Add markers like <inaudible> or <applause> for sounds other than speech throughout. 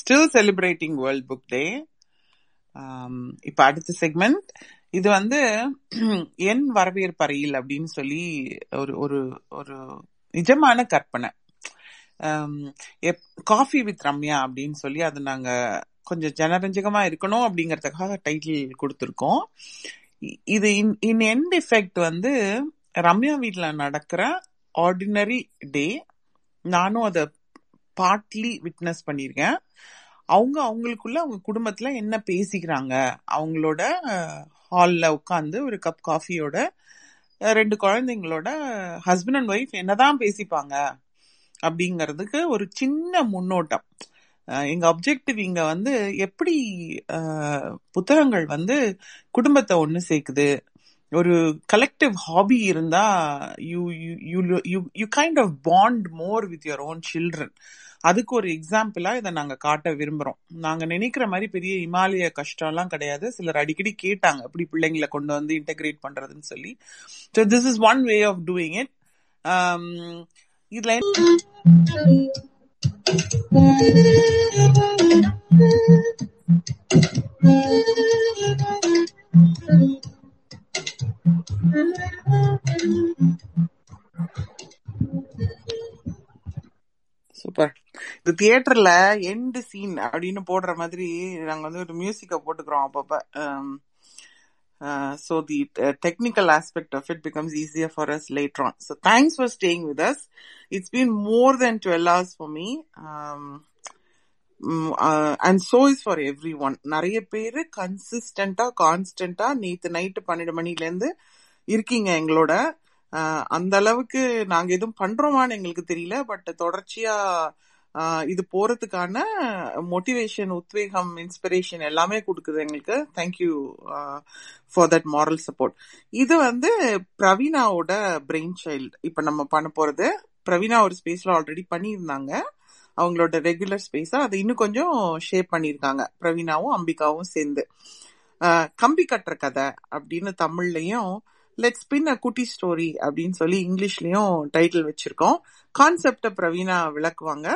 Still celebrating world book day இப்போ அடுத்த segment இது வந்து <clears throat> என் வரவேற்பறையில் அப்படின்னு சொல்லி ஒரு ஒரு ஒரு நிஜமான கற்பனை. காஃபி வித் ரம்யா அப்படின்னு சொல்லி அது நாங்கள் கொஞ்சம் ஜனரஞ்சகமாக இருக்கணும் அப்படிங்கிறதுக்காக டைட்டில் கொடுத்துருக்கோம். இது இன் இன் எண்ட் எஃபெக்ட் வந்து ரம்யா வீட்டில் நடக்கிற ஆர்டினரி டே நானும் அதை பார்ட்லி விட்னஸ் பண்ணியிருக்கேன் அவங்க அவங்களுக்குள்ள அவங்க குடும்பத்தில் என்ன பேசிக்கிறாங்க? அவங்களோட ஹாலில் உட்காந்து ஒரு கப் காஃபியோட ரெண்டு குழந்தைங்களோட ஹஸ்பண்ட் அண்ட் ஒய்ஃப் என்னதான் பேசிப்பாங்க? அப்படிங்கிறதுக்கு ஒரு சின்ன முன்னோட்டம். எங்க அப்ஜெக்டிவ் இங்க வந்து எப்படி புத்தகங்கள் வந்து குடும்பத்தை ஒன்று சேர்க்குது? ஒரு கலெக்டிவ் ஹாபி இருந்தா you you you you kind of bond more with your own children அதுக்கு ஒரு எக்ஸாம்பிளா இதை நாங்க காட்ட விரும்புறோம். நாங்க நினைக்கிற மாதிரி பெரிய இமாலய கஷ்டம் எல்லாம் கிடையாது. சிலர் அடிக்கடி கேட்டாங்க எப்படி பிள்ளைங்களை கொண்டு வந்து இன்டகிரேட் பண்றதுன்னு சொல்லி. So this is one way of doing it இதுல சூப்பர் தியேட்டர்ல எண்டு சீன் அப்படின்னு போடுற மாதிரி நாங்க வந்து ஒரு மியூசிக்க போட்டுக்கிறோம் அப்பப்ப. So the technical aspect of it becomes easier for us late on so thanks for staying with us it's been more than twelve hours for me and so is for everyone நிறைய பேர் கன்சிஸ்டண்டா கான்ஸ்டண்டா நேத்து night பன்னெண்டு மணிலேருந்து இருக்கீங்க எங்களோட. Uh, அந்த அளவுக்கு நாங்க எதுவும் பண்றோமான்னு எங்களுக்கு தெரியல பட் தொடர்ச்சியா இது போறதுக்கான மோட்டிவேஷன் உத்வேகம் இன்ஸ்பிரேஷன் எல்லாமே கொடுக்குது எங்களுக்கு. Thank you for that moral support இது வந்து பிரவீனாவோட பிரெயின் சைல்டு இப்ப நம்ம பண்ண போறது பிரவீனா ஒரு ஸ்பேஸ்ல ஆல்ரெடி பண்ணியிருந்தாங்க. அவங்களோட ரெகுலர் ஸ்பேஸா அதை இன்னும் கொஞ்சம் ஷேப் பண்ணியிருக்காங்க. பிரவீனாவும் அம்பிகாவும் சேர்ந்து. கம்பி கட்டுற கதை அப்படின்னு தமிழ்லையும் லெட்ஸ் பின் அ குட்டி ஸ்டோரி அப்படின்னு சொல்லி இங்கிலீஷ்லயும் டைட்டில் வச்சிருக்கோம். கான்செப்ட பிரவீனா விளக்குவாங்க.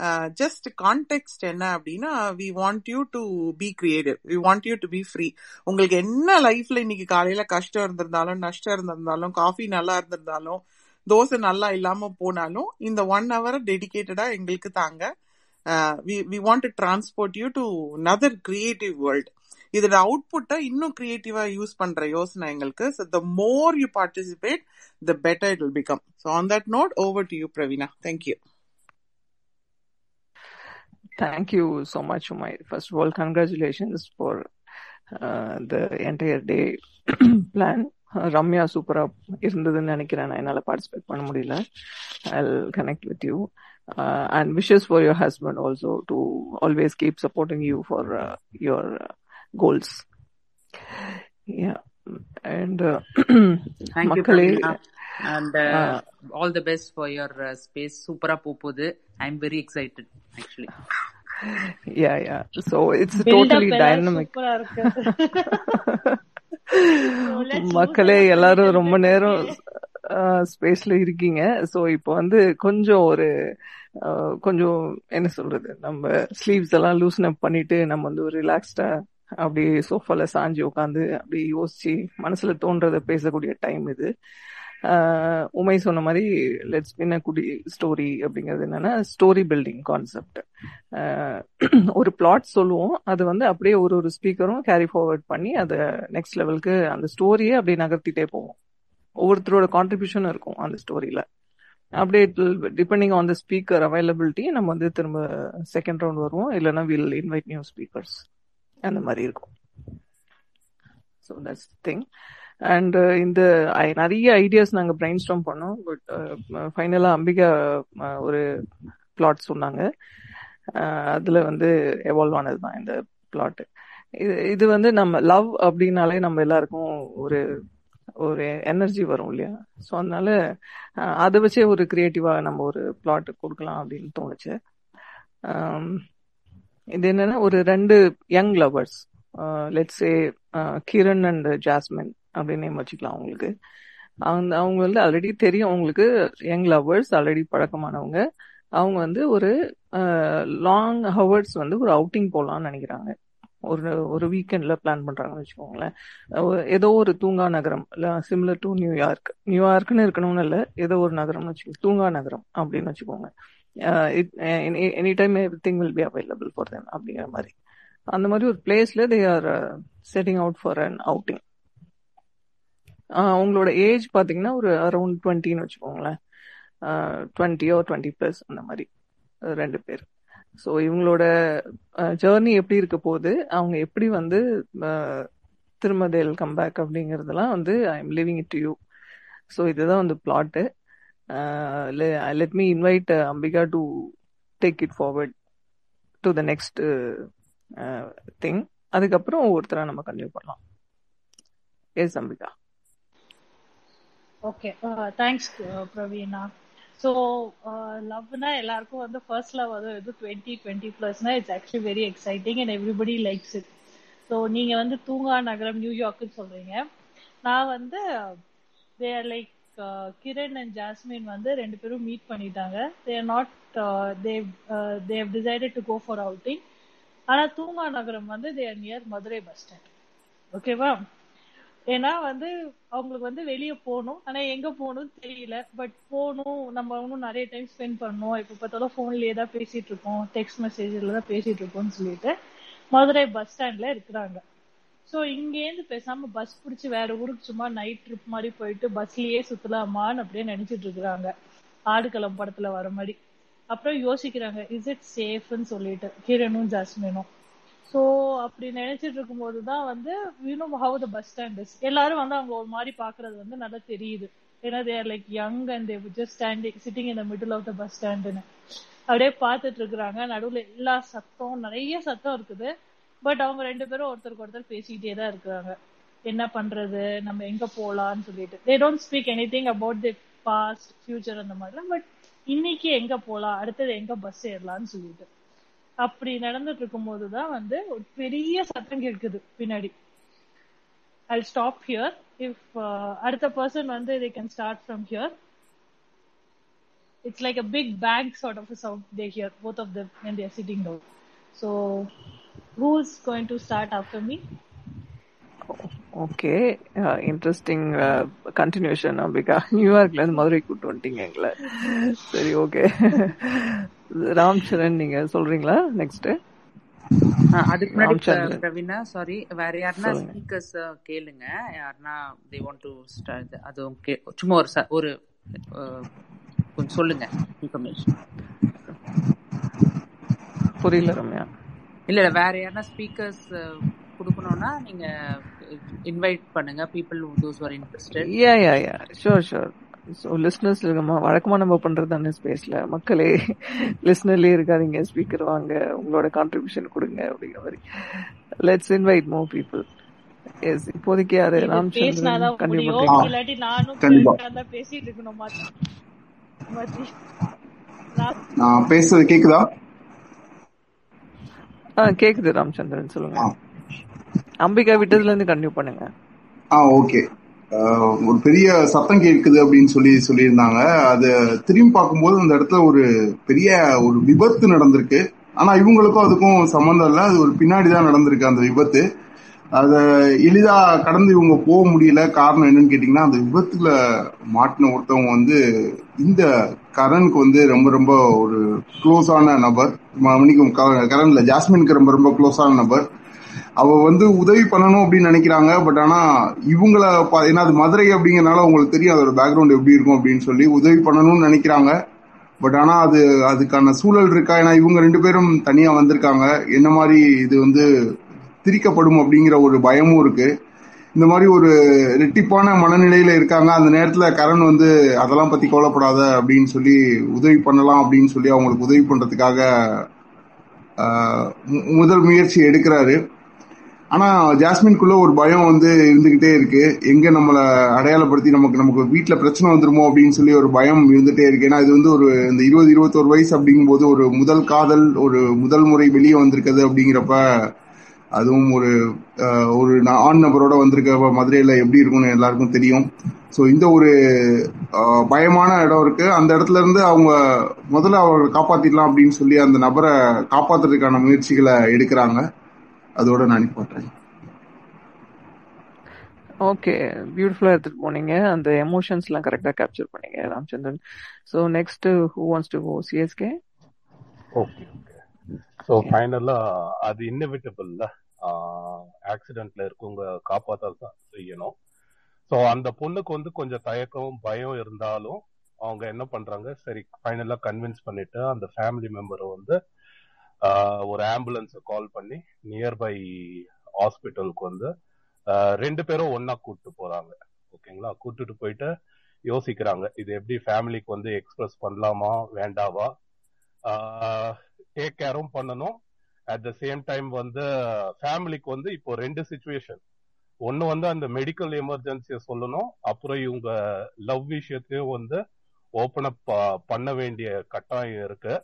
Uh, ஜஸ்ட் கான்டெக்ட் என்ன அப்படின்னா we want you to be creative we want you to be free உங்களுக்கு என்ன லைஃப்ல இன்னைக்கு காலையில கஷ்டம் இருந்திருந்தாலும் நஷ்டம் இருந்திருந்தாலும் காஃபி நல்லா இருந்திருந்தாலும் தோசை நல்லா இல்லாம போனாலும் இந்த ஒன் ஹவர் டெடிக்கேட்டடா எங்களுக்கு தாங்க. We want to transport you to another creative world இதோட அவுட்புட்டை இன்னும் கிரியேட்டிவா யூஸ் பண்ற யோசனை எங்களுக்கு. So the more you participate the better it will become so on that note over to you Praveena thank you Thank you so much, Umay. First of all, congratulations for uh, the entire day plan. Ramya சூப்பரா இருந்ததுன்னு நினைக்கிறேன் நான் என்னால participate பண்ண முடியல I connect with you and wishes for your husband also to always keep supporting you for your goals and மக்களே and uh, uh, all the best for your uh, space super போகுது i'm very yeah yeah. So it's totally dynamic. மக்களே எல்லாரும் ரொம்ப நேரம் ஸ்பேஸ்ல இருக்கீங்க. So இப்போ வந்து கொஞ்சம் ஒரு கொஞ்சம் என்ன சொல்றது? நம்ம ஸ்லீவ்ஸ் எல்லாம் லூசன் அப் பண்ணிட்டு நம்ம வந்து ஒரு ரிலாக்ஸ்டா அப்படி சோஃபால சாஞ்சி உட்காந்து அப்படி யோசிச்சு மனசுல தோன்றத பேசக்கூடிய டைம் இது. உமை சொன்ன மாதிரி லெட்ஸ் பின் குடி ஸ்டோரி அப்படிங்கிறது என்னன்னா ஸ்டோரி பில்டிங் கான்செப்ட் ஒரு பிளாட் சொல்லுவோம். அது வந்து அப்படியே ஒரு ஒரு ஸ்பீக்கரும் கேரி ஃபார்வர்ட் பண்ணி அதை நெக்ஸ்ட் லெவலுக்கு அந்த ஸ்டோரியை அப்படியே நகர்த்திட்டே போவோம். ஒவ்வொருத்தரோட கான்ட்ரிபியூஷன் இருக்கும் அந்த ஸ்டோரியில அப்படியே depending on the speaker availability நம்ம வந்து திரும்ப செகண்ட் ரவுண்ட் வருவோம். இல்லைன்னா வில் இன்வைட் நியூ ஸ்பீக்கர்ஸ் அந்த மாதிரி இருக்கும். So that's thing and uh, இந்த நிறைய ஐடியாஸ் நாங்கள் பிரைன் ஸ்டாம் பண்ணோம் பட் ஃபைனலாக uh, அம்பிகா ஒரு பிளாட் சொன்னாங்க. அதில் வந்து எவால்வ் ஆனது தான் இந்த பிளாட் இது இது வந்து நம்ம லவ் அப்படின்னாலே நம்ம எல்லாருக்கும் ஒரு ஒரு எனர்ஜி வரும் இல்லையா? ஸோ அதனால அதை வச்சே ஒரு கிரியேட்டிவா நம்ம ஒரு பிளாட் கொடுக்கலாம் அப்படின்னு தோணுச்சு. இது என்னன்னா ஒரு ரெண்டு young lovers let's a Kiran and Jasmine அப்படின்னு நேம் வச்சுக்கலாம் அவங்களுக்கு. அந்த அவங்க வந்து ஆல்ரெடி தெரியும். அவங்களுக்கு யங் லவர்ஸ் ஆல்ரெடி பழக்கமானவங்க. அவங்க வந்து ஒரு லாங் ஹவர்ஸ் வந்து ஒரு அவுட்டிங் போகலான்னு நினைக்கிறாங்க. ஒரு ஒரு வீக்கெண்ட்ல பிளான் பண்றாங்கன்னு வச்சுக்கோங்களேன். ஏதோ ஒரு தூங்கா நகரம் சிமிலர் டு நியூயார்க் நியூயார்க்னு இருக்கணும்னு இல்லை ஏதோ ஒரு நகரம்னு வச்சுக்கோங்க. தூங்கா நகரம் அப்படின்னு வச்சுக்கோங்க. Any time everything will be available for them அப்படிங்கிற மாதிரி. அந்த மாதிரி ஒரு பிளேஸ்ல they are setting out for an outing உங்களோட ஏஜ் பார்த்தீங்கன்னா ஒரு அரௌண்ட் டுவெண்ட்டின்னு வச்சுக்கோங்களேன். டுவெண்ட்டியோ டுவெண்ட்டி ப்ளஸ் அந்த மாதிரி ரெண்டு பேர். ஸோ இவங்களோட ஜேர்னி எப்படி இருக்க போகுது? அவங்க எப்படி வந்து திரும்ப தேல் கம்பேக் அப்படிங்கிறதெல்லாம் வந்து I am leaving it to you so இதுதான் வந்து plot let me invite Ambika to take it forward to the next thing அதுக்கப்புறம் ஒவ்வொருத்தரா நம்ம கன்டினியூ பண்ணலாம். Yes Ambika. Okay thanks Praveena. So லவ்னா எல்லாருக்கும் வந்து ஃபர்ஸ்ட் லவ் அது இது twenty twenty ப்ளஸ்னா it's actually very exciting and everybody likes it so நீங்க வந்து தூங்கா நகரம் நியூயார்க்குன்னு சொல்றீங்க. நான் வந்து they're like Kiran and Jasmine வந்து ரெண்டு பேரும் மீட் பண்ணிட்டாங்க. They're not they they decided to go for outing ஆனா தூங்கா நகரம் வந்து there near Madurai bus stand ஓகேவா ஏன்னா வந்து அவங்களுக்கு வந்து வெளியே போகணும். ஆனா எங்க போகணும்னு தெரியல. பட் போகணும் நம்ம இன்னும் நிறைய டைம் ஸ்பெண்ட் பண்ணணும். இப்ப பார்த்தாலும் போன்லயே தான் பேசிட்டு இருக்கோம். டெக்ஸ்ட் மெசேஜ்ல தான் பேசிட்டு இருக்கோம்னு சொல்லிட்டு மதுரை பஸ் ஸ்டாண்ட்ல இருக்கிறாங்க. ஸோ இங்கேருந்து பேசாம பஸ் பிடிச்சி வேற ஊருக்கு சும்மா நைட் ட்ரிப் மாதிரி போயிட்டு பஸ்லயே சுத்தலாமான்னு அப்படியே நினைச்சிட்டு இருக்கிறாங்க. ஆடுகளம் படத்துல வர மாதிரி. அப்புறம் யோசிக்கிறாங்க இஸ் இட் சேஃப்னு சொல்லிட்டு. கிரணும் ஜாஸ்மினும். ஸோ அப்படி நினைச்சிட்டு இருக்கும்போது தான் வந்து you know how the bus stand is எல்லாரும் வந்து அவங்க ஒரு மாதிரி பாக்குறது வந்து நல்லா தெரியுது. ஏன்னா they're like young and they just standing sitting in the middle of the bus ஸ்டாண்டுன்னு அப்படியே பார்த்துட்டு இருக்கிறாங்க. நடுவுல எல்லா சத்தம் நிறைய சத்தம் இருக்குது. பட் அவங்க ரெண்டு பேரும் ஒருத்தருக்கு ஒருத்தர் பேசிக்கிட்டே தான் இருக்கிறாங்க. என்ன பண்றது? நம்ம எங்க போலாம்னு சொல்லிட்டு. They don't speak anything about the past future அந்த மாதிரிலாம் பட் இன்னைக்கு எங்க போலாம்? அடுத்தது எங்க பஸ் ஏறலாம்னு சொல்லிட்டு. அப்படி நடந்துட்டு இருக்கும் போதுதான் வந்து ஒரு பெரிய சத்தம் கேட்குது பின்னாடி. ஐ ஸ்டாப் ஹியர் இஃப் அடுத்த பர்சன் வந்து they can start from here it's like a big bang sort of sound they hear both of of them when they are sitting down. So who's going to okay interesting continuation Ambika நியூயார்க்ல இருந்து மதுரை கூட்டு வந்துட்டீங்க எங்களை. சரி okay <laughs> Ram Charan நீங்க சொல்றீங்களா? Next அதுக்கு முன்னாடி. Praveena sorry வேற யாருன்னா. ஸ்பீக்கர்ஸ் கேளுங்க. யாருன்னா தே வாண்ட் டு ஸ்டார்ட் கே- சும்மா ஒரு ஒரு கொஞ்சம் சொல்லுங்க இன்ஃபர்மேஷன் புரியல ரம்யா. இல்ல இல்ல வேற யாருன்னா ஸ்பீக்கர்ஸ் கொடுக்கணும்னா நீங்க இன்வைட் பண்ணுங்க. People those are interested yeah yeah yeah sure sure so listeners இருக்கமா வழக்கமா நம்ம பண்றது தானே ஸ்பேஸ்ல மக்களே லிஸ்னர்லயே இருக்காதீங்க. ஸ்பீக்கர் வாங்க. உங்களோட கான்ட்ரிபியூஷன் கொடுங்க அப்படிங்கிற மாதிரி. Let's invite more people yes இப்போதைக்கு யாரு? மாத்தி. நான் பேசுறது கேக்குதா? ஆ கேக்குது ராமச்சந்திரன் சொல்லுங்க. அம்பிகா விட்டதுல இருந்து கண்டினியூ பண்ணுங்க. ஆ ஓகே ஒரு பெரிய சத்தம் கேட்குது அப்படின்னு சொல்லி சொல்லியிருந்தாங்க. அது திரும்பி பார்க்கும்போது அந்த இடத்துல ஒரு பெரிய ஒரு விபத்து நடந்திருக்கு. ஆனா இவங்களுக்கும் அதுக்கும் சம்மந்தம் இல்லை. அது ஒரு பின்னாடி தான் நடந்திருக்கு அந்த விபத்து. அதை எளிதா கடந்து இவங்க போக முடியல. காரணம் என்னன்னு கேட்டீங்கன்னா அந்த விபத்துல மாட்டின ஒருத்தவங்க வந்து இந்த கரனுக்கு வந்து ரொம்ப ரொம்ப ஒரு க்ளோஸான நபர். மன்னிக்கும் க- கரன்ல ஜாஸ்மினுக்கு ரொம்ப ரொம்ப க்ளோஸான நபர். அவ வந்து உதவி பண்ணணும் அப்படின்னு நினைக்கிறாங்க. பட் ஆனா இவங்கள பா- ஏன்னா அது மதுரை அப்படிங்கறனால உங்களுக்கு தெரியும் அதோட பேக்ரவுண்ட் எப்படி இருக்கும் அப்படின்னு சொல்லி உதவி பண்ணணும்னு நினைக்கிறாங்க. பட் ஆனா அது அதுக்கான சூழல் இருக்கா? ஏன்னா இவங்க ரெண்டு பேரும் தனியா வந்திருக்காங்க. என்ன மாதிரி இது வந்து திரிக்கப்படும் அப்படிங்கிற ஒரு பயமும் இருக்கு. இந்த மாதிரி ஒரு ரெட்டிப்பான மனநிலையில இருக்காங்க. அந்த நேரத்துல கரண் வந்து அதெல்லாம் பத்தி கவலைப்படாத அப்படின்னு சொல்லி உதவி பண்ணலாம் அப்படின்னு சொல்லி அவங்களுக்கு உதவி பண்றதுக்காக மு- முதல் முயற்சி எடுக்கிறாரு. ஆனா ஜாஸ்மின்குள்ள ஒரு பயம் வந்து இருந்துகிட்டே இருக்கு. எங்க நம்மள அடையாளப்படுத்தி நமக்கு நமக்கு வீட்டுல பிரச்சனை வந்துருமோ அப்படின்னு சொல்லி ஒரு பயம் இருந்துட்டே இருக்கு. ஏன்னா இது வந்து ஒரு இந்த இருபது இருபத்தோரு வயசு அப்படிங்கும்போது ஒரு முதல் காதல் ஒரு முதல் முறை வெளியே வந்திருக்குது அப்படிங்கிறப்ப அதுவும் ஒரு ஒரு ஆண் நபரோட வந்திருக்க மதுரையில எப்படி இருக்கும்னு எல்லாருக்கும் தெரியும். ஸோ இந்த ஒரு பயமான இடம் இருக்கு. அந்த இடத்துல இருந்து அவங்க முதல்ல அவர்களை காப்பாத்திடலாம் அப்படின்னு சொல்லி அந்த நபரை காப்பாத்துறதுக்கான முயற்சிகளை எடுக்கிறாங்க. அதோட நான் நிப்பாட்டுறேன் ஓகே பியூட்டிஃபுல்லா எடுத்துட்டு போனீங்க. அந்த எமோஷன்ஸ்லாம் கரெக்டா கேப்சர் பண்ணீங்க Ramachandran so next who wants to go CSK okay okay so ஃபைனலா அது இன்னெவிட்டபிள்ல ஆக்சிடென்ட்ல இருக்கவங்க காப்பாற்ற தான் செய்யணும் ஸோ அந்த பொண்ணுக்கு வந்து கொஞ்சம் தயக்கம் பயம் இருந்தாலும் அவங்க என்ன பண்றாங்க? சரி ஃபைனலா கன்வின்ஸ் பண்ணிட்டு அந்த ஃபேமிலி மெம்பரை வந்து ஒரு ஆம்புலன்ஸை கால் பண்ணி நியர்பை ஹாஸ்பிட்டலுக்கு வந்து ரெண்டு பேரும் ஒன்னா கூப்பிட்டு போறாங்க. ஓகேங்களா? கூட்டிட்டு போயிட்டு யோசிக்கிறாங்க. இது எப்படி ஃபேமிலிக்கு வந்து எக்ஸ்பிரஸ் பண்ணலாமா வேண்டாவா? டேக் கேரும் பண்ணணும். அட் த சேம் டைம் வந்து ஃபேமிலிக்கு வந்து இப்போ ரெண்டு சுச்சுவேஷன் ஒன்னு வந்து அந்த மெடிக்கல் எமர்ஜென்சியை சொல்லணும். அப்புறம் இவங்க லவ் விஷயத்தையும் வந்து ஓபன் அப் பண்ண வேண்டிய கட்டாயம் இருக்கு.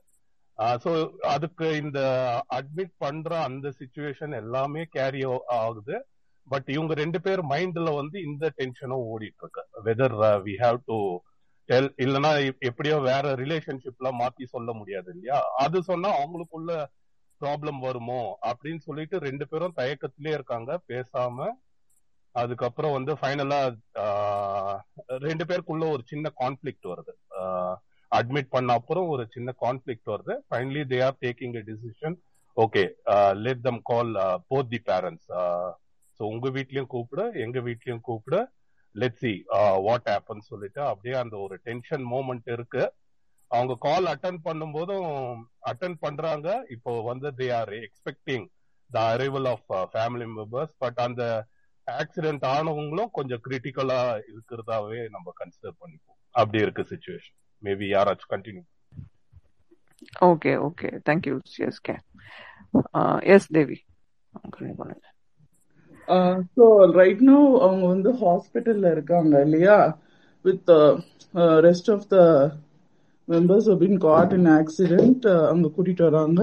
ஸோ அதுக்கு இந்த அட்மிட் பண்ற அந்த சுச்சுவேஷன் எல்லாமே கேரி ஆகுது. பட் இவங்க ரெண்டு பேர் மைண்ட்ல வந்து இந்த டென்ஷனும் ஓடிட்டு இருக்கு whether we have to tell இல்லனா எப்படியோ வேற ரிலேஷன்ஷிப்ல மாத்தி சொல்ல முடியாது இல்லையா? அது சொன்னா அவங்களுக்குள்ள ப்ராப்ளம் வருமோ? அப்படின்னு சொல்லிட்டு ரெண்டு பேரும் தயக்கத்திலே இருக்காங்க. பேசாம அதுக்கப்புறம் வந்து ஃபைனலா ரெண்டு பேருக்குள்ள ஒரு சின்ன கான்ஃபிளிக்ட் வருது. அட்மிட் பண்ண அப்புறம் ஒரு சின்ன கான்ஃபிளிக் வருது. Finally they are taking a decision okay let them call both the parents so உங்க வீட்லயும் கூப்பிடு எங்க வீட்லயும் கூப்பிடு. லெட் சி வாட் ஆப்பன் சொல்லிட்டு அப்படியே அந்த ஒரு டென்ஷன் மூமெண்ட் இருக்கு. அவங்க கால் அட்டன் பண்ணும்போதும் அட்டன் பண்றாங்க. இப்போ வந்து they are expecting the arrival of family members but அந்த ஆக்சிடென்ட் ஆனவங்களும் கொஞ்சம் கிரிட்டிக்கலா இருக்கிறதாவே நம்ம கன்சிடர் பண்ணிப்போம். அப்படி இருக்கு சுச்சுவேஷன் மேபி யாராச்சும் continue okay okay thank you CSK yes Devi continue பண்ணுங்க ஸோ ரைட் நோ அவங்க வந்து ஹாஸ்பிட்டல்ல இருக்காங்க இல்லையா? With rest of the members been caught in accident அங்க கூட்டிட்டு வராங்க.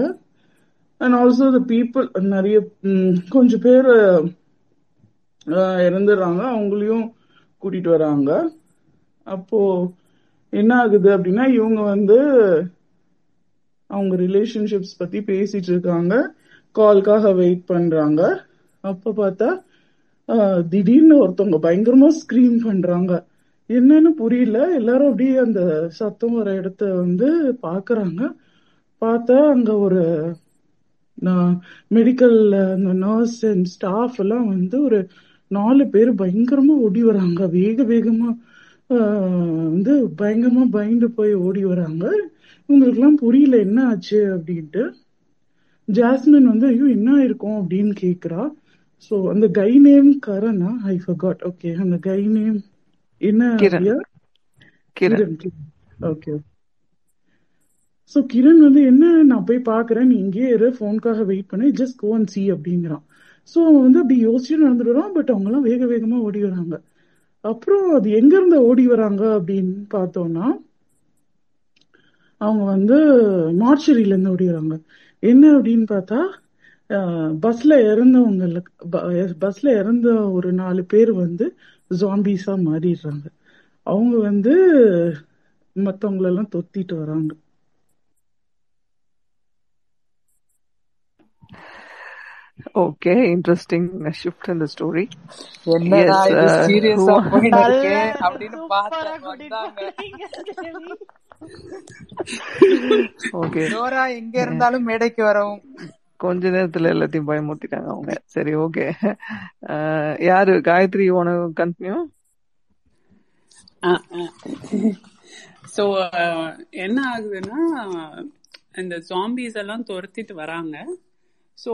அண்ட் ஆல்சோ த பீப்புள் நிறைய கொஞ்சம் பேர் இறந்துடுறாங்க. அவங்களையும் கூட்டிட்டு வராங்க. அப்போ என்ன ஆகுது அப்படின்னா இவங்க வந்து அவங்க ரிலேஷன்ஷிப்ஸ் பத்தி பேசிட்டு இருக்காங்க கால்காக வெயிட் பண்றாங்க. அப்ப பார்த்தா திடீர்னு ஒருத்தவங்க பயங்கரமா ஸ்கிரீம் பண்றாங்க. என்னன்னு புரியல. எல்லாரும் அப்படியே அந்த சத்தம் வர இடத்த வந்து பாக்குறாங்க பார்த்தா அங்க ஒரு மெடிக்கல் அந்த நர்ஸ் அண்ட் ஸ்டாஃப் எல்லாம் வந்து ஒரு நாலு பேர் பயங்கரமா ஓடி வராங்க. வேக வேகமா வந்து பயங்கரமா பயந்து போய் ஓடி வராங்க. இவங்களுக்குலாம் புரியல என்ன ஆச்சு அப்படின்ட்டு. ஜாஸ்மின் வந்து ஐயோ என்ன இருக்கும் அப்படின்னு கேக்குறா. சோ அந்த கை நேம் கரனா ஐ ஃபர்காட் ஓகே அந்த கை நேம் என்ன கிரண். ஓகே சோ கிரண் வந்து என்ன நான் போய் பாக்குறேன். நீ இங்கேயே இரு. போனுக்காக வெயிட் பண்ணி. ஜஸ்ட் கோ அண்ட் சி அப்படிங்கிறான். சோ அவன் வந்து அப்படி யோசிச்சு நடந்துட்டு வரான் பட் அவங்க எல்லாம் வேக வேகமா ஓடி வராங்க. அப்புறம் அது எங்க இருந்து ஓடி வராங்க அப்படின்னு பார்த்தோம்னா அவங்க வந்து மார்ச்சரியில இருந்து ஓடி வராங்க. என்ன அப்படின்னு பார்த்தா பஸ்ல இறந்தவங்களுக்கு பஸ்ல இறந்த ஒரு நாலு பேர் வந்து ஜாம்பிஸா மாறிடுறாங்க. அவங்க வந்து மற்றவங்களெல்லாம் தொத்திட்டு வராங்க. ஓகே இன்ட்ரெஸ்டிங் ஷிஃப்ட் இந்த ஸ்டோரி என்னடா எஸ் இது சீரியஸா போயிட்டு நல்ல இருக்கு அப்படின்னு தேவி ஓகே டோரா எங்க இருந்தாலும் மேடைக்கு வரவும். கொஞ்ச நேரத்துல எல்லாத்தையும் பயமுறுத்திட்டாங்க அவங்க. சரி ஓகே <laughs> யாரு? காயத்ரி உனக்கு கண்டினியூ ஸோ என்ன ஆகுதுன்னா இந்த ஜாம்பிஸ் எல்லாம் துரத்திட்டு வராங்க. ஸோ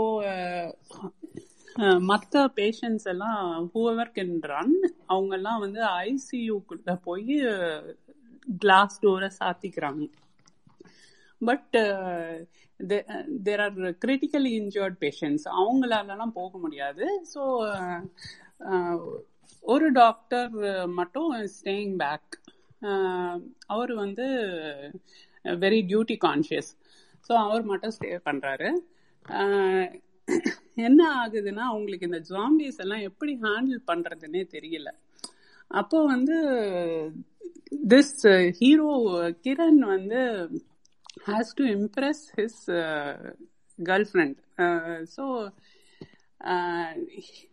மற்ற பேஷண்ட்ஸ் எல்லாம் ஹூவர் கேன் ரன் அவங்கெல்லாம் வந்து ஐசியூக்குள்ள போய் கிளாஸ் டோரை சாத்திக்கிறாங்க. But there are critically injured patients அவங்களாலலாம் போக முடியாது. ஸோ uh, uh, ஒரு டாக்டர் மட்டும் ஸ்டேயிங் பேக் அவர் வந்து வெரி டியூட்டி கான்ஷியஸ் ஸோ அவர் மட்டும் ஸ்டே பண்ணுறாரு என்ன ஆகுதுன்னா அவங்களுக்கு இந்த ஜாம்பிஸ் எல்லாம் எப்படி ஹேண்டில் பண்றதுன்னே தெரியல. அப்போ வந்து திஸ் ஹீரோ கிரண் வந்து has to impress his girlfriend so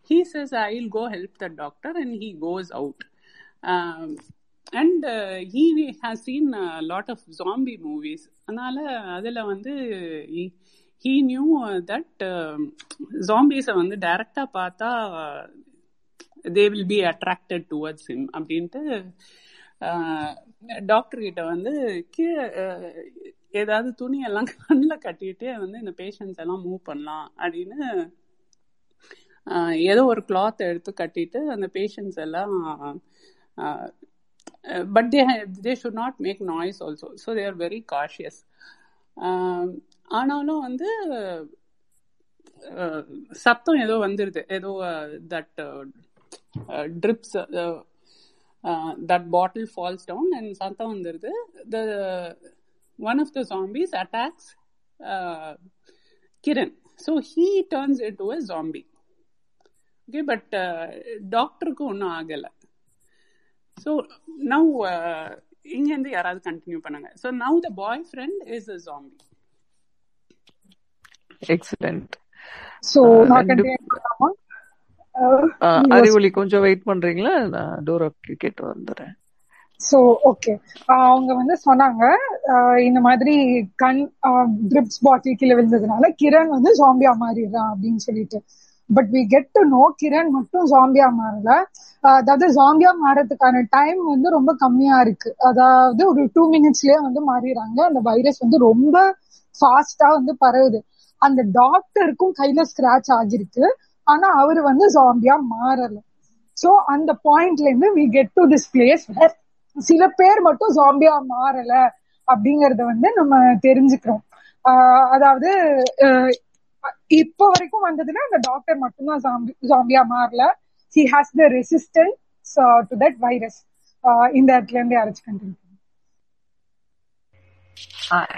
he says I will go help the doctor and he goes out and he has seen lot of zombie movies அதனால அதில் வந்து he knew that uh, uh வந்து டைரக்டா பார்த்தா they will be attracted towards him அப்படின்ட்டு uh, doctor கிட்ட வந்து கீழே uh, ஏதாவது துணியெல்லாம் <laughs> கண்ணில் கட்டிட்டு வந்து இந்த பேஷண்ட்ஸ் எல்லாம் மூவ் பண்ணலாம் அப்படின்னு ஏதோ ஒரு கிளாத் எடுத்து கட்டிட்டு அந்த பேஷண்ட்ஸ் எல்லாம் but they they should not make noise also so they are very cautious ஆனாலும் வந்து சத்தம் ஏதோ வந்துடுது ஏதோ that drips that bottle falls down and சத்தம் வந்துடுது the one of the zombies attacks Kiran so he turns it to a zombie okay but டாக்டருக்கு ஒன்றும் ஆகலை. ஸோ நவ் இங்கேருந்து யாராவது கண்டினியூ பண்ணுங்க. So now the boyfriend is a zombie excellent பண்ணலாமா அறிவொளி கொஞ்சம் வெயிட் பண்றீங்களா? நான் டோரா கேட்டு வந்துடுறேன் சோ ஓகே அவங்க வந்து சொன்னாங்க இந்த மாதிரி கண் ட்ரிப்ஸ் பாட்டில் கீழே விழுந்ததுனால கிரண் வந்து ஜாம்பியா மாறிடுறான் அப்படின்னு சொல்லிட்டு. But we get to know Kiran மட்டும் ஜாம்பியா மாறல. அதாவது ஜாம்பியா மாறதுக்கான டைம் வந்து ரொம்ப கம்மியா இருக்கு. அதாவது ஒரு டூ மினிட்ஸ்லயே வந்து மாறிடுறாங்க. அந்த வைரஸ் வந்து ரொம்ப ஃபாஸ்டா வந்து பரவுது. அந்த டாக்டருக்கும் கையில ஸ்கிராச் ஆகிருக்கு. ஆனா அவரு வந்து ஜாம்பியா மாறல. சோ அந்த பாயிண்ட்ல இருந்து we get to this place சில பேர் மட்டும் ஜாம்பியா மாறல அப்படிங்கறத வந்து நம்ம தெரிஞ்சுக்கிறோம். அதாவது இப்போ வரைக்கும் வந்ததுன்னா அந்த டாக்டர் மட்டும்தான் ஜாம்பி ஜாம்பியா மாறல. He has the resistance to that virus இந்த இடத்துல இருந்து அரைச்சு கண்டினியூ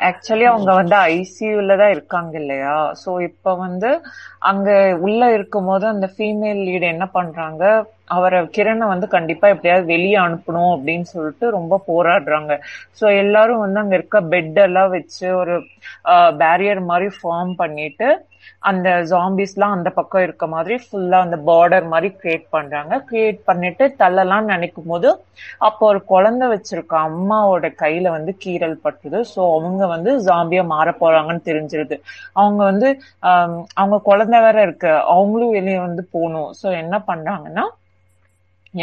ஆக்சுவலி அவங்க வந்து ஐசியூல தான் இருக்காங்க இல்லையா? சோ இப்ப வந்து அங்க உள்ள இருக்கும் போது அந்த ஃபீமேல் லீடு என்ன பண்றாங்க? அவரை கிரணை வந்து கண்டிப்பா எப்படியாவது வெளியே அனுப்பணும் அப்படின்னு சொல்லிட்டு ரொம்ப போராடுறாங்க. சோ எல்லாரும் வந்து அங்க இருக்க பெட் எல்லாம் வச்சு ஒரு பேரியர் மாதிரி ஃபார்ம் பண்ணிட்டு அந்த ஜாம்பிஸ்லாம் அந்த பக்கம் இருக்க மாதிரி ஃபுல்லா அந்த பார்டர் மாதிரி கிரியேட் பண்றாங்க. கிரியேட் பண்ணிட்டு தள்ளலாம் நினைக்கும் போது அப்போ ஒரு குழந்தை வச்சிருக்க அம்மாவோட கையில வந்து கீரல் பட்டுது. ஸோ அவங்க வந்து ஜாம்பியா மாற போறாங்கன்னு தெரிஞ்சிருது. அவங்க வந்து அவங்க குழந்தை வேற இருக்கு. அவங்களும் வெளியே வந்து போகணும். ஸோ என்ன பண்றாங்கன்னா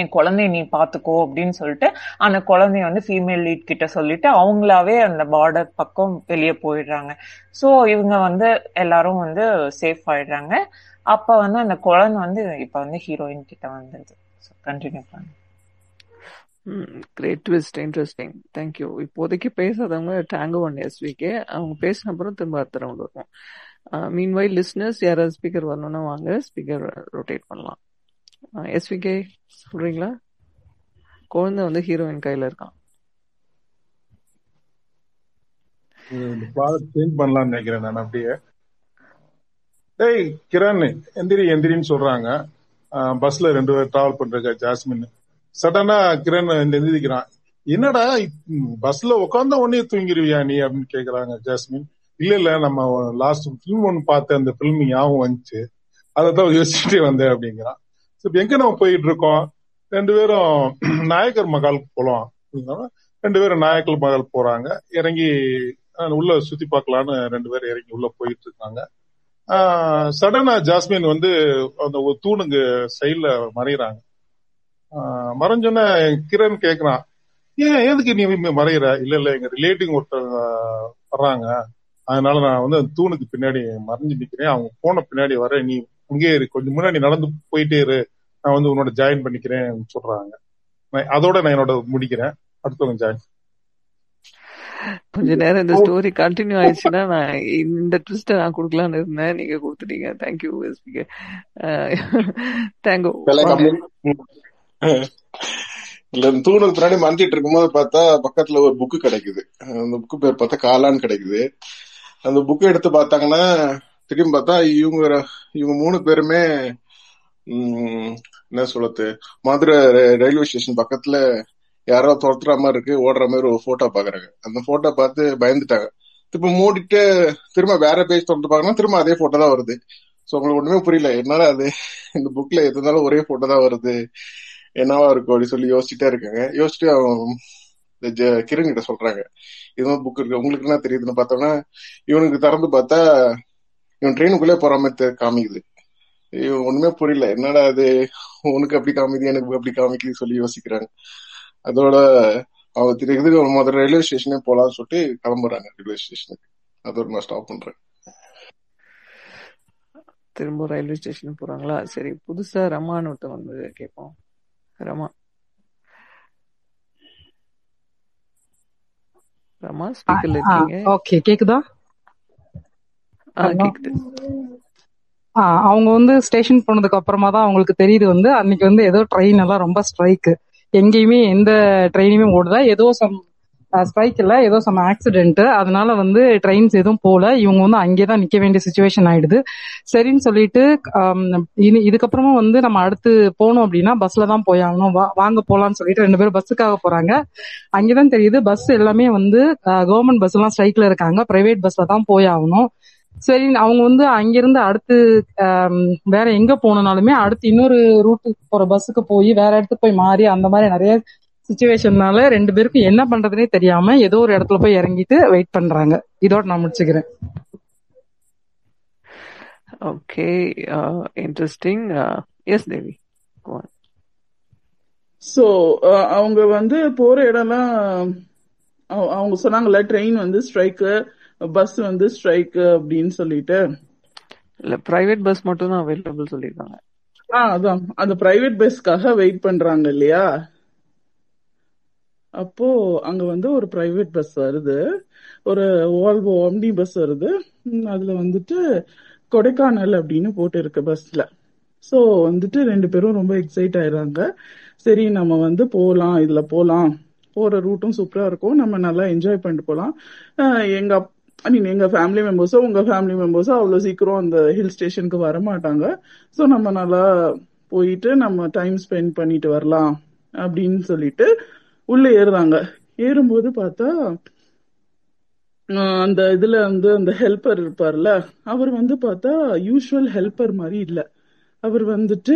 என் குழந்தைய நீ பாத்துக்கோ அப்படின்னு சொல்லிட்டு அந்த குழந்தைய வந்து ஃபீமேல் லீட் கிட்ட சொல்லிட்டு அவங்களாவே அந்த பார்டர் பக்கம் வெளியே போயிடுறாங்க. ஸோ இவங்க வந்து எல்லாரும் வந்து சேஃப் ஆயிடுறாங்க. அப்ப வந்து அந்த குழந்தை வந்து இப்ப வந்து ஹீரோயின் கிட்ட வந்துருது கண்டினியூ பண்ணு. கிரேட் ட்விஸ்ட் இன்ட்ரெஸ்டிங் தேங்க்யூ இப்போதைக்கு பேசாதவங்க டேங்கோ ஒன் எஸ்விகே அவங்க பேசின அப்புறம் திரும்ப அடுத்த வருவோம். மீன் வைல் லிஸ்னர்ஸ் யாராவது ஸ்பீக்கர் வரணும்னா வாங்க ஸ்பீக்கர் ரொட்டேட் பண்ணலாம். எஸ்விகே சொல்றீங்களா? குழந்தை வந்து ஹீரோயின் கையில இருக்கான் இந்த சேஞ்ச் பண்ணலாம்னு நினைக்கிறேன் நான் அப்படியே. டேய் கிரண் எந்திரி எந்திரின்னு சொல்றாங்க. பஸ்ல ரெண்டு பேர் டிராவல் பண்றாங்க ஜாஸ்மின்? சடனா கிரண் எந்திரிக்கிறான். என்னடா பஸ்ல உட்காந்த உடனே தூங்கிருவியா நீ அப்படின்னு கேக்குறாங்க ஜாஸ்மின். இல்ல இல்ல நம்ம லாஸ்ட் பிலிம் ஒன்னு பார்த்த அந்த பிலிம் ஞாபகம் வந்துச்சு. அதான் யோசிச்சுட்டே வந்தேன் அப்படிங்கிறான். இப்ப எங்க நம்ம போயிட்டு இருக்கோம் ரெண்டு பேரும் நாயக்கர் மகாலுக்கு போலாம். ரெண்டு பேரும் நாயக்கர் மகால் போறாங்க. இறங்கி உள்ள சுத்தி பார்க்கலான்னு ரெண்டு பேரும் இறங்கி உள்ள போயிட்டு இருக்காங்க சடனா ஜாஸ்மின் வந்து அந்த ஒரு தூணுங்க சைட்ல மறையிறாங்க. மறைஞ்சோன்னே கிரண் கேக்குறான். ஏன் எதுக்கு நீ மறைகிற இல்ல இல்ல எங்க ரிலேட்டிவ் ஒருத்தர் வர்றாங்க. அதனால நான் வந்து அந்த தூணுக்கு பின்னாடி மறைஞ்சு நிக்கிறேன். அவங்க போன பின்னாடி வர நீ அங்கே இரு. கொஞ்சம் முன்னாடி நடந்து போயிட்டே இரு. நான் வந்து உன்னோட ஜாயின் பண்ணிக்கிறேன் சொல்றாங்க. அதோட நான் என்னோட முடிக்கிறேன். அடுத்தவங்க ஜாயின் கொஞ்ச நேரம் இந்த ஸ்டோரி கண்டினியூ ஆயிடுச்சுன்னா நான் இந்த ட்விஸ்ட நான் கொடுக்கலாம்னு இருந்தேன். நீங்க கொடுத்துட்டீங்க. தேங்க்யூ தேங்க்யூ இல்ல தூணுக்கு பின்னாடி மறைஞ்சிட்டு இருக்கும்போது பார்த்தா பக்கத்துல ஒரு புக்கு கிடைக்குது. அந்த புக்கு பேர் பார்த்தா காலான்னு கிடைக்குது. அந்த புக்கு எடுத்து பார்த்தாங்கன்னா திரும்பி பார்த்தா இவங்க இவங்க மூணு பேருமே உம் என்ன சொல்றது? மதுரை ரயில்வே ஸ்டேஷன் பக்கத்துல யாரோ துரத்துற மாதிரி இருக்கு ஓடுற மாதிரி ஒரு போட்டோ பாக்குறாங்க. அந்த போட்டோ பார்த்து பயந்துட்டாங்க. திரும்ப மூடிட்டு திரும்ப வேற பேஜ் திறந்து பாக்கணும் திரும்ப அதே போட்டோ தான் வருது. சோ உங்களுக்கு ஒண்ணுமே புரியல. என்னால அது இந்த புக்ல எது இருந்தாலும் ஒரே போட்டோ தான் வருது. என்னவா இருக்கும் அப்படின்னு சொல்லி யோசிச்சுட்டே இருக்காங்க. யோசிச்சுட்டு அவன் இந்த ஜ- கிரண் கிட்ட சொல்றாங்க. இதுவும் புக் இருக்கு. உங்களுக்கு என்ன தெரியுதுன்னு பார்த்தோம்னா இவனுக்கு திறந்து பார்த்தா இவன் ட்ரெயினுக்குள்ளே போற மாதிரி காமிக்குது. ஒண்ணுமே புரியல. என்னடா அது உனக்கு அப்படி காமிக்குது எனக்கு அப்படி காமிக்குது சொல்லி யோசிக்கிறாங்க. அதோட அவங்க திரு இதுக்கு முதல்ல ரயில்வே ஸ்டேஷனே போலாம்னு சொல்லிட்டு கிளம்புறாங்க ரயில்வே ஸ்டேஷனுக்கு அதோட நான் ஸ்டாப் பண்றேன் திரும்ப ரயில்வே ஸ்டேஷன் போறாங்களா? சரி புதுசா ரமான்னு ஒருத்தன் வந்து கேட்போம். ரமா. ரமா ஸ்பீக்கர்ல இருக்கீங்க? ஓகே கேக்குதா? கேக்குது. அவங்க வந்து ஸ்டேஷன் போனதுக்கு அப்புறமா தான் அவங்களுக்கு தெரியுது வந்து அன்னைக்கு வந்து ஏதோ ட்ரெயின் எல்லாம் ரொம்ப ஸ்ட்ரைக்கு எங்கேயுமே எந்த ட்ரெயினுமே ஓடுதா ஏதோ சம் ஸ்ட்ரைக் இல்ல ஏதோ சம் ஆக்சிடென்ட் அதனால வந்து ட்ரெயின்ஸ் எதுவும் போல. இவங்க வந்து அங்கே தான் நிக்க வேண்டிய சுச்சுவேஷன் ஆயிடுது. சரின்னு சொல்லிட்டு இனி இதுக்கப்புறமா வந்து நம்ம அடுத்து போனோம் அப்படின்னா பஸ்ல தான் போய் ஆகணும் வா- வாங்க போலாம்னு சொல்லிட்டு ரெண்டு பேரும் பஸ்ஸுக்காக போறாங்க. அங்கேதான் தெரியுது பஸ் எல்லாமே வந்து கவர்மெண்ட் பஸ் எல்லாம் ஸ்ட்ரைக்ல இருக்காங்க. பிரைவேட் பஸ்ல தான் போய் ஆகணும் சரி அவங்க வந்து அங்கிருந்து அடுத்து வேற எங்க போகணும்னாலுமே அடுத்து இன்னொரு ரூட்டுக்கு போற பஸ்ஸுக்கு போய் வேற இடத்துக்கு போய் மாறி அந்த மாதிரி நிறைய சுச்சுவேஷன்னால ரெண்டு பேருக்கும் என்ன பண்றதுனே தெரியாம ஏதோ ஒரு இடத்துல போய் இறங்கிட்டு வெயிட் பண்றாங்க. இதோட நான் முடிச்சுக்கிறேன். Okay interesting yes Devi go on. So அவங்க வந்து போற இடம்லாம் அவ- அவங்க சொன்னாங்கல்ல ட்ரெயின் வந்து ஸ்ட்ரைக்கு பஸ் வந்து ஸ்ட்ரைக்கு அப்படின்னு சொல்லிட்டு. இல்ல பிரைவேட் பஸ் மட்டும் தான் அவைலபிள் சொல்லியிருக்காங்க ஆ அதான். அந்த பிரைவேட் பஸ்க்காக வெயிட் பண்றாங்க இல்லையா? அப்போ அங்க வந்து ஒரு பிரைவேட் பஸ் வருது. ஒரு வால்வோ ஆம்னி பஸ் வருது. அதுல வந்துட்டு கொடைக்கானல் அப்படின்னு போட்டு இருக்கு பஸ்ல சோ வந்துட்டு ரெண்டு பேரும் ரொம்ப எக்ஸைட் ஆயிடுறாங்க. சரி நம்ம வந்து போலாம் இதுல போலாம். போற ரூட்டும் சூப்பரா இருக்கும். நம்ம நல்லா என்ஜாய் பண்ணிட்டு போலாம். அஹ் எங்க ஐ மீன் எங்க ஃபேமிலி மெம்பர்ஸோ உங்க ஃபேமிலி மெம்பர்ஸோ அவ்வளவு சீக்கிரம் அந்த ஹில் ஸ்டேஷனுக்கு வர மாட்டாங்க. ஸோ நம்ம நல்லா போயிட்டு நம்ம டைம் ஸ்பெண்ட் பண்ணிட்டு வரலாம் அப்படின்னு சொல்லிட்டு உள்ள ஏறுறாங்க. ஏறும்போது பார்த்தா அந்த இதுல வந்து அந்த ஹெல்ப்பர் இருப்பார்ல அவர் வந்து பார்த்தா யூஷுவல் ஹெல்ப்பர் மாதிரி இல்லை. அவர் வந்துட்டு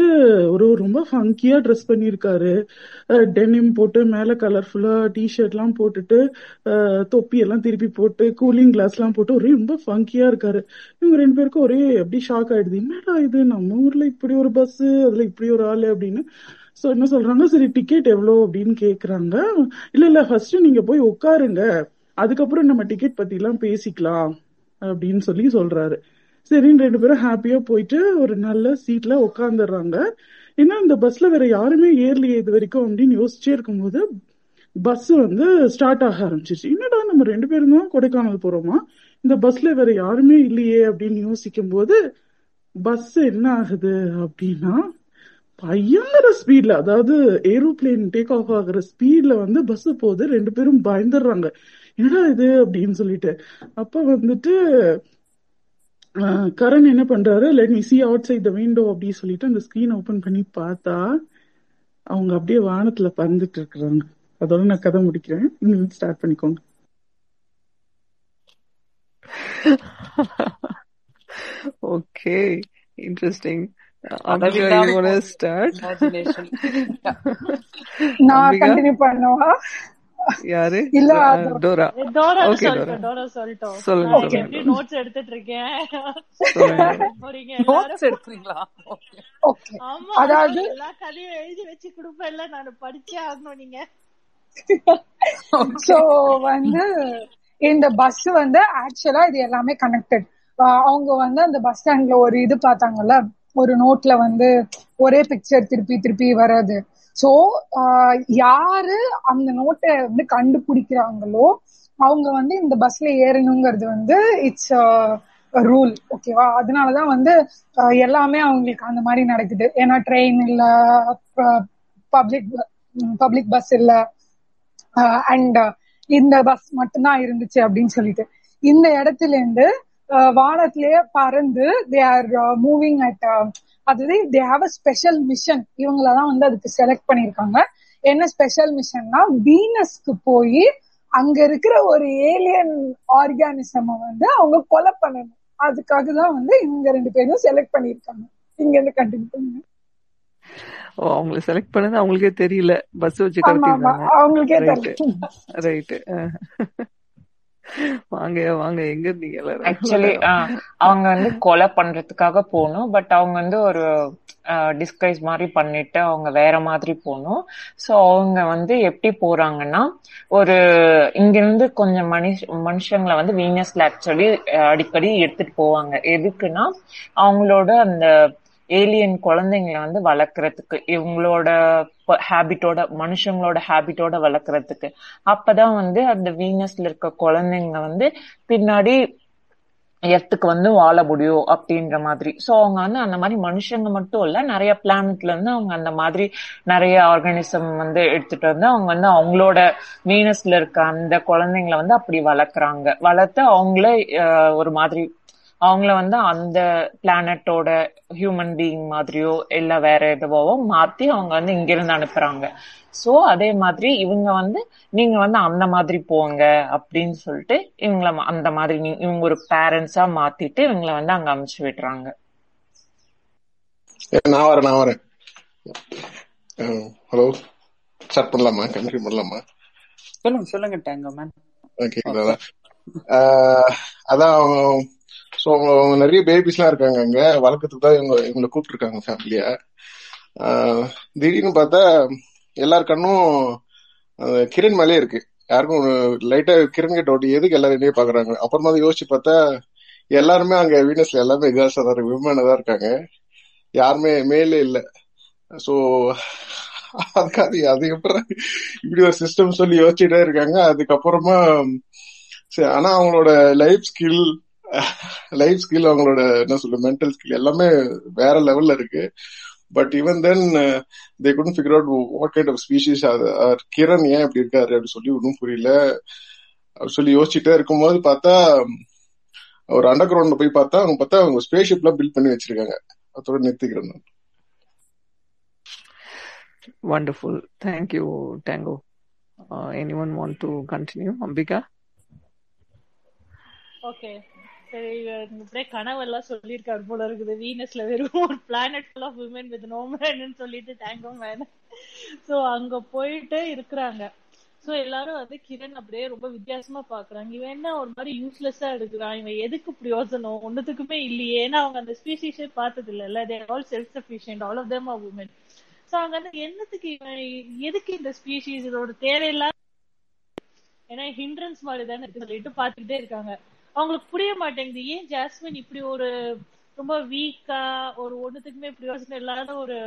ஒரு ரொம்ப ஃபங்கியா ட்ரெஸ் பண்ணியிருக்காரு. டெனிம் போட்டு மேல கலர்ஃபுல்லா டிஷர்ட் எல்லாம் போட்டுட்டு தொப்பி எல்லாம் திருப்பி போட்டு கூலிங் கிளாஸ் எல்லாம் போட்டு ஒரே ரொம்ப ஃபங்கியா இருக்காரு. இவங்க ரெண்டு பேருக்கும் ஒரே அப்படி ஷாக் ஆயிடுது. என்னடா இது? நம்ம ஊர்ல இப்படி ஒரு பஸ் அதுல இப்படி ஒரு ஆளு அப்படின்னு. சோ என்ன சொல்றாங்க? சரி டிக்கெட் எவ்வளோ? அப்படின்னு கேக்குறாங்க. இல்ல இல்ல ஃபர்ஸ்ட் நீங்க போய் உட்காருங்க. அதுக்கப்புறம் நம்ம டிக்கெட் பத்தி எல்லாம் பேசிக்கலாம் அப்படின்னு சொல்லி சொல்றாரு. சரின்னு ரெண்டு பேரும் ஹாப்பியா போயிட்டு ஒரு நல்ல சீட்ல உட்காந்துடுறாங்க ஏன்னா இந்த பஸ்ல வேற யாருமே ஏர்லியே இது வரைக்கும் அப்படின்னு யோசிச்சே இருக்கும்போது பஸ் வந்து ஸ்டார்ட் ஆக ஆரம்பிச்சிச்சு என்னடா நம்ம ரெண்டு பேரும் தான் கொடைக்கானல் போறோமா? இந்த பஸ்ல வேற யாருமே இல்லையே அப்படின்னு யோசிக்கும் போது பஸ் என்ன ஆகுது அப்படின்னா பயங்கர ஸ்பீட்ல அதாவது ஏரோப்ளேன் டேக் ஆஃப் ஆகுற ஸ்பீட்ல வந்து பஸ் போகுது ரெண்டு பேரும் பயந்துடுறாங்க. என்னடா இது அப்படின்னு சொல்லிட்டு. அப்ப வந்துட்டு கரண் என்ன பண்றாரு? Let me see outside the window அப்படி சொல்லிட்டு அந்த ஸ்கிரீன் ஓபன் பண்ணி பார்த்தா அவங்க அப்படியே வானத்துல பறந்துட்டு இருக்கிறாங்க. அதோட நான் கதை முடிக்கிறேன். நீங்க ஸ்டார்ட் பண்ணிக்கோங்க. ஓகே இன்ட்ரெஸ்டிங் ஸ்டார்ட் இமேஜினேஷன் நான் கண்டினியூ பண்ணவா? யாரு? இல்ல டோரா டோரா. ஓகே டோரா சொல்லட்டும் டோரா. சொல்லட்டும். சொல்லுங்க எப்படி நோட்ஸ் எடுத்துட்டு இருக்கேன் போறீங்க நோட்ஸ் எடுத்துறீங்களா. ஓகே அதாவது எல்லா கதையும் எழுதி வச்சு கொடுப்பேன்ல நான் படிச்சே ஆகணும் நீங்க. சோ. வந்து இந்த பஸ் வந்து ஆக்சுவலா இது எல்லாமே கனெக்டட் அவங்க வந்து அந்த பஸ் ஸ்டாண்ட்ல ஒரு இது பார்த்தாங்கல்ல ஒரு நோட்ல வந்து ஒரே பிக்சர் திருப்பி திருப்பி வராது சோ யாரு அந்த நோட்டை வந்து கண்டுபிடிக்கிறாங்களோ அவங்க வந்து இந்த பஸ்ல ஏறணுங்கிறது வந்து இட்ஸ் ரூல் ஓகேவா அதனாலதான் வந்து எல்லாமே அவங்களுக்கு அந்த மாதிரி நடக்குது. ஏன்னா ட்ரெயின் இல்ல பப்ளிக் பப்ளிக் பஸ் இல்ல. அண்ட் இந்த பஸ் மட்டும்தான் இருந்துச்சு அப்படின்னு சொல்லிட்டு. இந்த இடத்துல இருந்து வானத்திலேயே பறந்து தே ஆர் மூவிங் அட் அதாவது they have a special mission இவங்களதான் வந்து அதுக்கு செலக்ட் பண்ணிருக்காங்க என்ன ஸ்பெஷல் மிஷன்னா வீனஸ்க்கு போய் அங்க இருக்கிற ஒரு ஏலியன் ஆர்கானிசம வந்து அவங்க கொலை பண்ணணும். அதுக்காக தான் வந்து இவங்க ரெண்டு பேரும் செலக்ட் பண்ணிருக்காங்க இங்க இருந்து கண்டினியூ பண்ணுங்க. ஓ அவங்களை செலக்ட் பண்ணது அவங்களுக்கே தெரியல. பஸ் வச்சு அவங்களுக்கே ரைட்டு வாங்க வாங்க எங்க இருந்தீங்க எல்லாரும்? ஆக்சுவலி அவங்க வந்து கொலை பண்றதுக்காக போகணும் பட் அவங்க வந்து ஒரு டிஸ்கைஸ் மாதிரி பண்ணிட்டு அவங்க வேற மாதிரி போகணும் ஸோ அவங்க வந்து எப்படி போறாங்கன்னா ஒரு இங்கிருந்து கொஞ்சம் மனுஷ மனுஷங்களை வந்து வீனஸ்ல ஆக்சுவலி அடிக்கடி எடுத்துட்டு போவாங்க. எதுக்குன்னா அவங்களோட அந்த ஏலியன் குழந்தைங்களை வந்து வளர்க்கறதுக்கு இவங்களோட ஹேபிட்டோட மனுஷங்களோட ஹேபிட்டோட வளர்க்கறதுக்கு. அப்பதான் வந்து அந்த வீனஸ்ல இருக்க குழந்தைங்க வந்து பின்னாடி எர்த்துக்கு வந்து வாழ முடியும் அப்படின்ற மாதிரி. சோ அவங்க வந்து அந்த மாதிரி மனுஷங்க மட்டும் இல்ல நிறைய பிளானட்ல இருந்து அவங்க அந்த மாதிரி நிறைய ஆர்கானிசம் வந்து எடுத்துட்டு வந்து அவங்க வந்து அவங்களோட வீனஸ்ல இருக்க அந்த குழந்தைங்களை வந்து அப்படி வளர்க்குறாங்க. வளர்த்து அவங்களே ஒரு மாதிரி அவங்கள வந்து அந்த பிளானட்டோட ஹியூமன் பீயிங் மாதிரியோ இல்ல வேற எதுவோ மாத்தி அவங்க வந்து இங்கிருந்து அனுப்புறாங்க. சோ அதே மாதிரி இவங்க வந்து நீங்க வந்து அந்த மாதிரி போங்க அப்படின்னு சொல்லிட்டு இவங்கள அந்த மாதிரி இவங்க ஒரு பேரண்ட்ஸா மாத்திட்டு இவங்கள வந்து அங்க அமுச்சு விடுறாங்க. நான் வரேன் நான் வரேன். ஹலோ? ஸ்டார்ட் பண்ணலாமா? கண்டினியூ பண்ணலாமா? சொல்லுங்க சொல்லுங்க டேங்கோ மேன் ஆஹ் அதான் ஸோ நிறைய பேபிஸ்லாம் இருக்காங்க அங்க. வழக்கத்துக்கு தான் இவங்க இவங்களை கூப்பிட்டுருக்காங்க ஃபேமிலியா திடீர்னு பார்த்தா எல்லார் கண்ணும் கிரண் மேலே இருக்கு. யாருக்கும் லைட்டா கிரண் கிட்ட ஓட்டி எதுக்கு எல்லாரும் என்னையே பாக்குறாங்க? அப்புறமா யோசிச்சு பார்த்தா எல்லாருமே அங்க வீனஸ்ல எல்லாமே கேர்ள்ஸா தான் இருக்கு விமனா தான் இருக்காங்க. யாருமே மேலே இல்லை. ஸோ அதுக்காக அது எப்படி இப்படி ஒரு சிஸ்டம் சொல்லி யோசிச்சுட்டே இருக்காங்க. அதுக்கப்புறமா சரி, ஆனா அவங்களோட லைஃப் ஸ்கில் லைஃப் ஸ்கில் அவங்களோட என்ன சொல்ல மென்டல் ஸ்கில் எல்லாமே வேற லெவல்ல இருக்கு but even then they couldn't figure out what kind of species are Kiran ஏன் இப்படி இருக்காரு அப்படின்னு சொல்லி ஒன்றும் புரியல அப்படி சொல்லி யோசிச்சுட்டே இருக்கும்போது பார்த்தா ஒரு அண்டர் கிரவுண்ட்ல போய் பார்த்தா அவங்க பார்த்தா அவங்க ஸ்பேஸ் ஷிப்லாம் பில்ட் பண்ணி வச்சிருக்காங்க அதோட நிறுத்திக்கிறேன் நான். Wonderful. Thank you, Tango. Uh, anyone want to continue? Ambika? Okay அப்படியே கனவெல்லாம் சொல்லியிருக்காரு போல இருக்குது. வீனஸ்ல வெறும் <laughs> ஒரு planet full of women with நோமேன்னு சொல்லிட்டு டேங்கும் வேணும் சோ அங்க போயிட்டு இருக்கிறாங்க. சோ எல்லாரும் வந்து கிரண் அப்படியே ரொம்ப வித்தியாசமா பாக்குறாங்க. இவன் என்ன ஒரு மாதிரி யூஸ்லெஸ்ஸா எடுக்கிறான்? இவன் எதுக்கு பிரயோஜனம் ஒன்னுத்துக்குமே இல்லையே. ஏன்னா அவங்க அந்த ஸ்பீசிஸே பார்த்தது இல்ல they all self sufficient all of them are women so அங்க வந்து என்னத்துக்கு இவன் எதுக்கு இந்த ஸ்பீசிஸ் இதோட தேவையில்லாத ஏன்னா ஹிண்ட்ரன்ஸ் மாதிரி தானே இருக்கு சொல்லிட்டு பாத்துக்கிட்டே இருக்காங்க. அவங்களுக்கு புரிய மாட்டேங்குது. ஏன் ஜாஸ்மின் இப்படி ஒரு ரொம்ப வீக்கா ஒரு ஒண்ணுத்துக்குமே பிரயோஜனம் இல்லாத ஒரு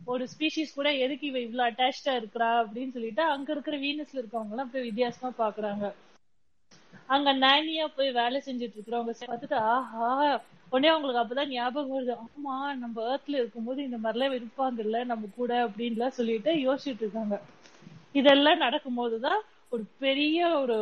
ஒரு ஸ்பீஷிஸ் கூட எதுக்கு இவ இவ்வளவு அட்டாச்சா இருக்கிறா அப்படின்னு சொல்லிட்டு அங்க இருக்கிற வீனஸ்ல இருக்கவங்க எல்லாம் போய் வித்தியாசமா பாக்குறாங்க. அங்க நானியா போய் வேலை செஞ்சுட்டு இருக்கிறவங்க பார்த்துட்டு ஆஹா உடனே அவங்களுக்கு அப்பதான் ஞாபகம் வருது. ஆமா நம்ம ஏர்த்ல இருக்கும்போது இந்த மாதிரிலாம் இருப்பாங்கல்ல நம்ம கூட அப்படின்லாம் சொல்லிட்டு யோசிச்சுட்டு இருக்காங்க. இதெல்லாம் நடக்கும் போதுதான் ஒரு பெரிய ஒரு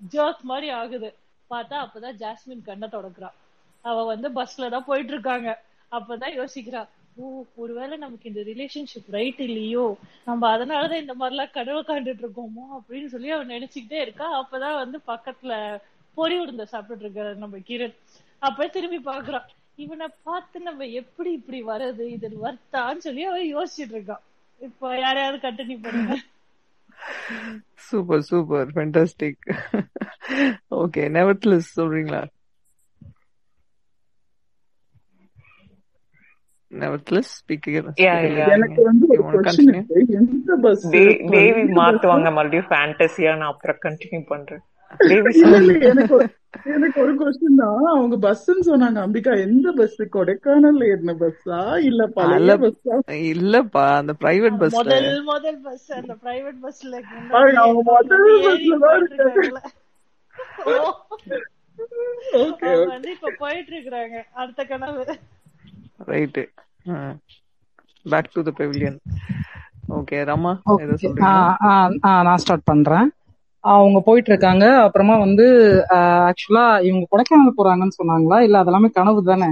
ஜோத் மாதிரி ஆகுது. பார்த்தா அப்பதான் ஜாஸ்மின் கண்ணை தொடக்குறான் அவ வந்து பஸ்ல தான் போயிட்டு இருக்காங்க அப்பதான் யோசிக்கிறா ஓ ஒருவேளை நமக்கு இந்த ரிலேஷன்ஷிப் ரைட் இல்லையோ? நம்ம அதனாலதான் இந்த மாதிரிலாம் கடவுள் காண்டுட்டு இருக்கோமோ அப்படின்னு சொல்லி அவன் நினைச்சுக்கிட்டே இருக்கா. அப்பதான் வந்து பக்கத்துல பொறி உருந்த சாப்பிட்டுட்டு இருக்க நம்ம கிரண் அப்ப திரும்பி பாக்குறான் இவனை பார்த்து நம்ம எப்படி இப்படி வர்றது? இது வர்த்தான்னு சொல்லி அவன் யோசிச்சுட்டு இருக்கான் இப்ப யாரையாவது கண்டினியூ பண்ணுங்க. Super, super. Fantastic. okay, nevertheless, சொல்றீங்களா Yeah, yeah. எனக்கு வந்து ஒரு மாத்துவாங்க மறுபடியும் ஃபேண்டசியா நான் அப்புறம் கண்டினியூ பண்றேன் <laughs> எனக்கு ஒரு- எனக்கு ஒரு கொஸ்டின் தான். அவங்க பஸ்ன்னு சொன்னாங்க அம்பிகா எந்த பஸ் கொடைக்கானல்ல ஏறின பஸ்ஸா இல்ல பழைய அல்ல பஸ்ஸா இல்லப்பா அந்த பிரைவேட் பஸ்ல முதல் முதல் பஸ் அந்த பிரைவேட் பஸ்ல அவங்க முதல் பஸ்ல தான் இருக்காங்க ஓகே வந்து இப்ப போயிட்டு இருக்கிறாங்க அடுத்த கனவு. Right back to the pavilion okay Rama ஏதோ ஓகே சொல்றீங்களா நான் ஸ்டார்ட் பண்றேன். அவங்க போயிட்டு இருக்காங்க அப்புறமா வந்து ஆக்சுவலா இவங்க கொடைக்கானல் போறாங்கன்னு சொன்னாங்களா? இல்ல அதெல்லாமே கனவு தானே?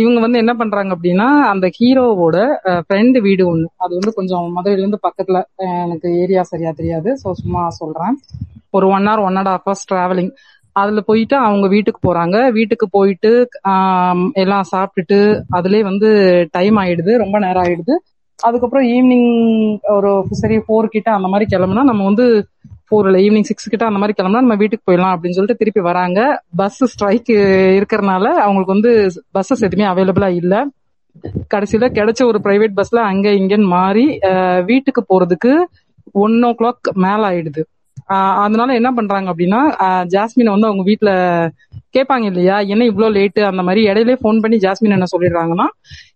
இவங்க வந்து என்ன பண்றாங்க அப்படின்னா அந்த ஹீரோவோட ஃப்ரெண்டு வீடு ஒண்ணு. அது வந்து கொஞ்சம் மதுரையில இருந்து பக்கத்துல எனக்கு ஏரியா சரியா தெரியாது. ஸோ சும்மா சொல்றேன். ஒரு one hour one and half hours travelling அதுல போயிட்டு அவங்க வீட்டுக்கு போறாங்க. வீட்டுக்கு போயிட்டு எல்லாம் சாப்பிட்டுட்டு அதுலயே வந்து டைம் ஆயிடுது. ரொம்ப நேரம் ஆயிடுது. அதுக்கப்புறம் ஈவினிங் ஒரு சரி ஃபோர் கிட்ட அந்த மாதிரி கிளம்புனா நம்ம வந்து ஃபோர் இல்லை ஈவினிங் சிக்ஸ் கிட்ட அந்த மாதிரி கிளம்புனா நம்ம வீட்டுக்கு போயிடலாம் அப்படின்னு சொல்லிட்டு திருப்பி வராங்க. பஸ் ஸ்ட்ரைக் இருக்கிறனால அவங்களுக்கு வந்து பஸ்ஸஸ் எதுவுமே அவைலபிளா இல்ல. கடைசியில கிடைச்ச ஒரு பிரைவேட் பஸ்ல அங்க இங்கன்னு மாறி வீட்டுக்கு போறதுக்கு ஒன் ஓ கிளாக் மேல ஆயிடுது. அதனால என்ன பண்றாங்க அப்படின்னா ஜாஸ்மினை வந்து அவங்க வீட்டுல கேட்பாங்க இல்லையா? என்ன இவ்வளோ லேட்டு அந்த மாதிரி இடையிலே ஃபோன் பண்ணி ஜாஸ்மின் என்ன சொல்லிடுறாங்கன்னா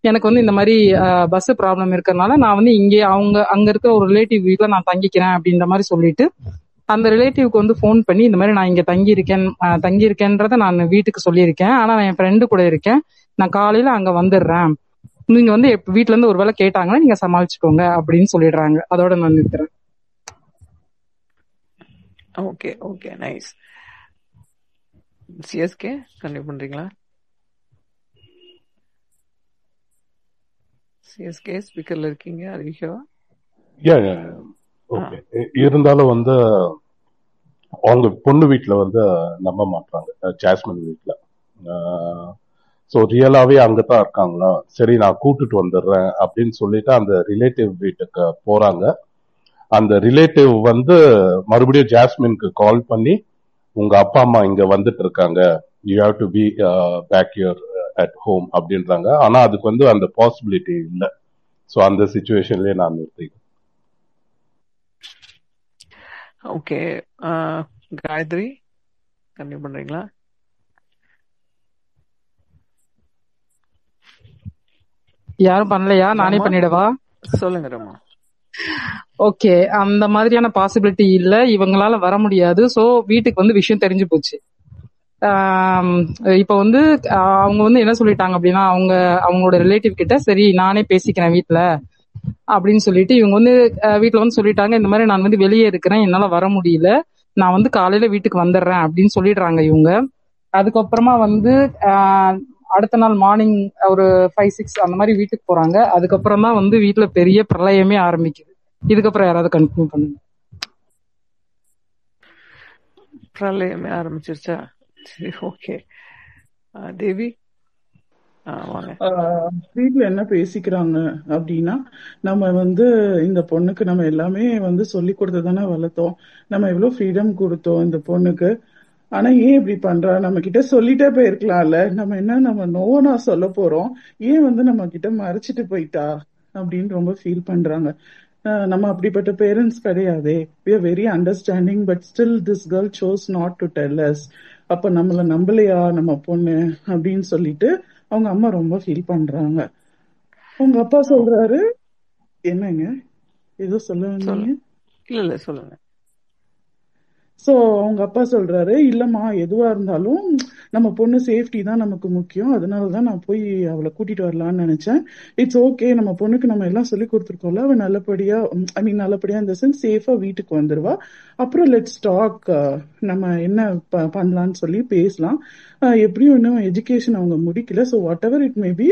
எனக்கு வந்து இந்த மாதிரி பஸ் ப்ராப்ளம் இருக்கிறதுனால நான் வந்து இங்கே அவங்க அங்க இருக்க ஒரு ரிலேட்டிவ் வீட்டில் நான் தங்கிக்கிறேன் அப்படின்ற மாதிரி சொல்லிட்டு அந்த ரிலேட்டிவ்க்கு வந்து ஃபோன் பண்ணி இந்த மாதிரி நான் இங்க தங்கி இருக்கேன் தங்கி இருக்கேன்றத நான் வீட்டுக்கு சொல்லியிருக்கேன். ஆனா நான் என் ஃப்ரெண்டு கூட இருக்கேன். நான் காலையில அங்க வந்துடுறேன். நீங்க வந்து வீட்டுல இருந்து ஒருவேளை கேட்டாங்கன்னா நீங்க சமாளிச்சுக்கோங்க அப்படின்னு சொல்லிடுறாங்க. அதோட நான் நிறுத்துறேன். Okay okay nice CSK continue பண்றீங்களா? சிஎஸ்கே ஸ்பீக்கர்ல இருக்கீங்க அறிவிக்கவா யா ஓகே இருந்தாலும் வந்து அவங்க பொண்ணு வீட்ல வந்து நம்ப மாட்டாங்க ஜாஸ்மின் வீட்ல. ஸோ ரியலாவே அங்கதான் இருக்காங்களா? சரி நான் கூட்டிட்டு வந்துடுறேன் அப்படின்னு சொல்லிட்டு அந்த ரிலேட்டிவ் வீட்டுக்கு போறாங்க. அந்த ரிலேட்டிவ் வந்து மறுபடியும் ஜாஸ்மின்க்கு கால் பண்ணி உங்க அப்பா அம்மா இங்க வந்துட்டு இருக்காங்க. You have to be back your at home அப்படின்றாங்க. ஆனா அதுக்கு வந்து அந்த பாசிபிலிட்டி இல்லை. ஸோ அந்த சுச்சுவேஷன்லயே நான் நிறுத்திக்கிறேன் ஓகே காயத்ரி கண்டினியூ பண்றீங்களா? யாரும் பண்ணலையா? நானே பண்ணிடவா? சொல்லுங்க ரமா ஓகே அந்த மாதிரியான பாசிபிலிட்டி இல்ல. இவங்களால வர முடியாது. சோ வீட்டுக்கு வந்து விஷயம் தெரிஞ்சு போச்சு. இப்ப வந்து அவங்க வந்து என்ன சொல்லிட்டாங்க அப்படின்னா அவங்க அவங்களோட ரிலேட்டிவ் கிட்ட சரி நானே பேசிக்கிறேன் வீட்டுல அப்படின்னு சொல்லிட்டு இவங்க வந்து வீட்டுல வந்து சொல்லிட்டாங்க இந்த மாதிரி நான் வந்து வெளியே இருக்கிறேன் என்னால வர முடியல. நான் வந்து காலையில வீட்டுக்கு வந்துடுறேன் அப்படின்னு சொல்லிடுறாங்க இவங்க. அதுக்கப்புறமா வந்து அடுத்த நாள் மார்னிங் ஒரு ஃபைவ் சிக்ஸ் அந்த மாதிரி வீட்டுக்கு போறாங்க. அதுக்கப்புறம் தான் வந்து வீட்ல பெரிய பிரளயமே ஆரம்பிக்குது. இதுக்கப்புறம் யாராவது கண்டினியூ பண்ணுங்க. பிரளயமே ஆரம்பிச்சிருச்சா? சரி ஓகே தேவி? வீட்ல என்ன பேசிக்கிறாங்க அப்படின்னா நம்ம வந்து இந்த பொண்ணுக்கு நம்ம எல்லாமே வந்து சொல்லி கொடுத்து தானே வளர்த்தோம். நம்ம எவ்வளவு ஃப்ரீடம் கொடுத்தோம் இந்த பொண்ணுக்கு. ஆனா ஏன் இப்படி பண்றா? நம்ம கிட்ட சொல்லிட்டே போயிருக்கலாம்ல. நம்ம என்ன நம்ம நோனா சொல்ல போறோம். ஏன் வந்து நம்ம கிட்ட மறைச்சிட்டு போயிட்டா? அப்படின்னு ரொம்ப ஃபீல் பண்றாங்க. நம்ம அப்படிப்பட்ட பேரண்ட்ஸ் கிடையாதே. We are very understanding but still this girl chose not to tell us. அப்ப நம்மள நம்பலையா? நம்ம பொண்ணு? அப்படின்னு சொல்லிட்டு அவங்க அம்மா ரொம்ப ஃபீல் பண்றாங்க. உங்க அப்பா சொல்றாரு. என்னங்க? ஏதோ சொல்ல இல்ல இல்ல சொல்லுங்க. சோ அவங்க அப்பா சொல்றாரு இல்லம்மா எதுவா இருந்தாலும் நம்ம பொண்ணு சேஃப்டி தான் நமக்கு முக்கியம். அதனாலதான் நான் போய் அவளை கூட்டிட்டு வரலாம்னு நினைச்சேன். இட்ஸ் ஓகே நம்ம பொண்ணுக்கு நம்ம எல்லாம் சொல்லி கொடுத்துருக்கோம்ல. அவ நல்லபடியா ஐ மீன் நல்லபடியா இந்த சென்ஸ் சேஃபா வீட்டுக்கு வந்துருவா. அப்புறம் லெட்ஸ் டாக் நம்ம என்ன ப- பண்ணலாம்னு சொல்லி பேசலாம். எப்படியும் இன்னும் எஜுகேஷன் அவங்க முடிக்கல. So whatever it may be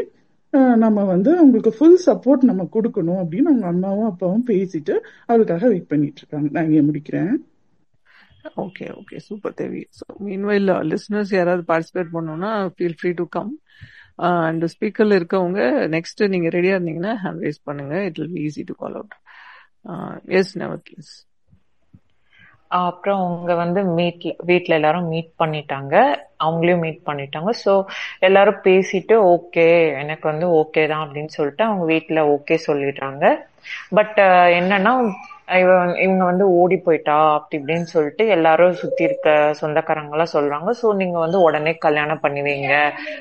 நம்ம வந்து அவங்களுக்கு ஃபுல் சப்போர்ட் நம்ம கொடுக்கணும் அப்படின்னு அவங்க அம்மாவும் அப்பாவும் பேசிட்டு அவளுக்காக வெயிட் பண்ணிட்டு இருக்காங்க. நான் இங்கே முடிக்கிறேன். Okay okay super Devi so meanwhile listeners யாராவது பார்ட்டிசிபேட் பண்ணணும்னா feel free to come and ஸ்பீக்கர்ல இருக்கவங்க நெக்ஸ்ட் நீங்க ரெடியா இருந்தீங்கன்னா ஹேண்ட் ரைஸ் பண்ணுங்க. It will be easy to call out as never please அப்புறம் அவங்க வந்து மீட்ல வீட்டில் எல்லாரும் மீட் பண்ணிட்டாங்க. அவங்களையும் மீட் பண்ணிட்டாங்க. ஸோ எல்லாரும் பேசிட்டு ஓகே எனக்கு வந்து ஓகே தான் அப்படின்னு சொல்லிட்டு அவங்க வீட்டில் ஓகே சொல்லிடுறாங்க. பட் uh, என்னன்னா இவன் இவங்க வந்து ஓடி போயிட்டா அப்படி இப்படின்னு சொல்லிட்டு எல்லாரும் சுத்தி இருக்க சொந்தக்காரங்க எல்லாம் சொல்றாங்க. ஸோ நீங்க வந்து உடனே கல்யாணம் பண்ணுவீங்க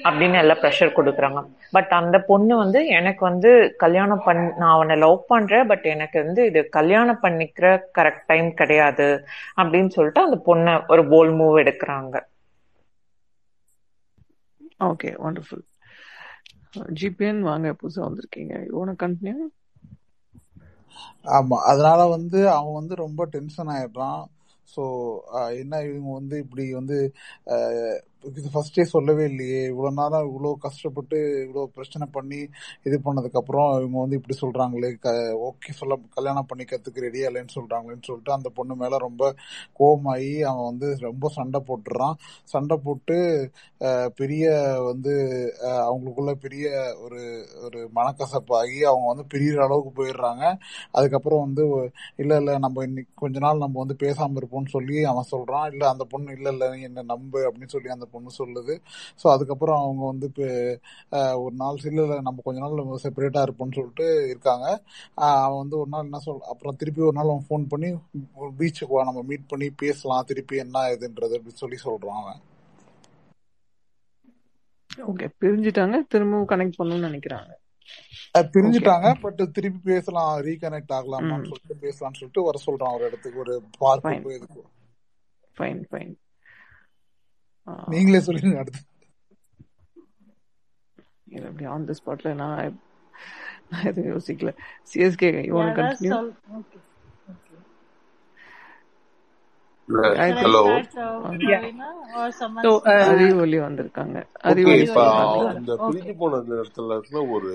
அப்படின்னு எல்லாம் ப்ரெஷர் கொடுக்குறாங்க. பட் அந்த பொண்ணு வந்து எனக்கு வந்து கல்யாணம் பண் நான் அவனை லவ் பண்றேன் பட் எனக்கு வந்து இது கல்யாணம் பண்ணிக்கிற கரெக்ட் டைம் கிடையாது அப்படின்னு சொல்லிட்டு அந்த பொண்ணை ஒரு போல் மூவ் எடுக்கிறாங்க. ஓகே வண்டர்ஃபுல் ஜிபிஎன் வாங்க புதுசா வந்திருக்கீங்க. யூ கண்டினியூ ஆமா அதனால வந்து அவன் வந்து ரொம்ப டென்ஷன் ஆயிடுறான். ஸோ என்ன இவங்க வந்து இப்படி வந்து இது ஃபர்ஸ்டே சொல்லவே இல்லையே. இவ்வளோ நேரம் இவ்வளோ கஷ்டப்பட்டு இவ்வளோ பிரச்சனை பண்ணி இது பண்ணதுக்கப்புறம் இவங்க வந்து இப்படி சொல்கிறாங்களே க ஓகே சொல்ல கல்யாணம் பண்ணிக்கிறதுக்கு ரெடி இல்லைன்னு சொல்கிறாங்களேன்னு சொல்லிட்டு அந்த பொண்ணு மேலே ரொம்ப கோபமாகி அவன் வந்து ரொம்ப சண்டை போட்டுடுறான் சண்டை போட்டு பெரிய வந்து அவங்களுக்குள்ள பெரிய ஒரு ஒரு மனக்கசப்பாகி அவங்க வந்து பிரியிற அளவுக்கு போயிடுறாங்க. அதுக்கப்புறம் வந்து இல்ல இல்ல நம்ம இன்னைக்கு கொஞ்ச நாள் நம்ம வந்து பேசாம இருப்போம்னு சொல்லி அவன் சொல்றான். இல்ல அந்த பொண்ணு இல்ல இல்ல என்ன நம்பு அப்படின்னு சொல்லி அந்த பொண்ணு சொல்லுது. ஸோ அதுக்கப்புறம் அவங்க வந்து ஒரு நாள் இல்ல நம்ம கொஞ்ச நாள் நம்ம செப்பரேட்டா இருப்போம்னு சொல்லிட்டு இருக்காங்க. அவன் வந்து ஒரு நாள் என்ன சொல் அப்புறம் திருப்பி ஒரு நாள் அவன் ஃபோன் பண்ணி பீச்சுக்கு வா நம்ம மீட் பண்ணி பேசலாம் திருப்பி என்ன இதுன்றது அப்படின்னு சொல்லி சொல்றான் அவன். ஓகே பிரிஞ்சுட்டாங்க திரும்பவும் கனெக்ட் பண்ணணும்னு நினைக்கிறாங்க. பிரிஞ்சுட்டாங்க பட் திருப்பி பேசலாம் ரீகனெக்ட் ஆகலாமான்னு சொல்லிட்டு பேசலாம்னு சொல்லிட்டு வர சொல்றான் ஒரு இடத்துக்கு ஒரு ஃபைன் இதுக்கு ஃபைன் ஃபைன் நீங்களே சொல்லுங்க அடுத்து. இது அப்படி ஆன் தி ஸ்பாட்ல நான் நான் எதுவும் யோசிக்கல. CSK you want continue hello Arivoli வந்திருக்காங்க. அறிவொலி okay. பிரிஞ்சு போன நேரத்துல ஒரு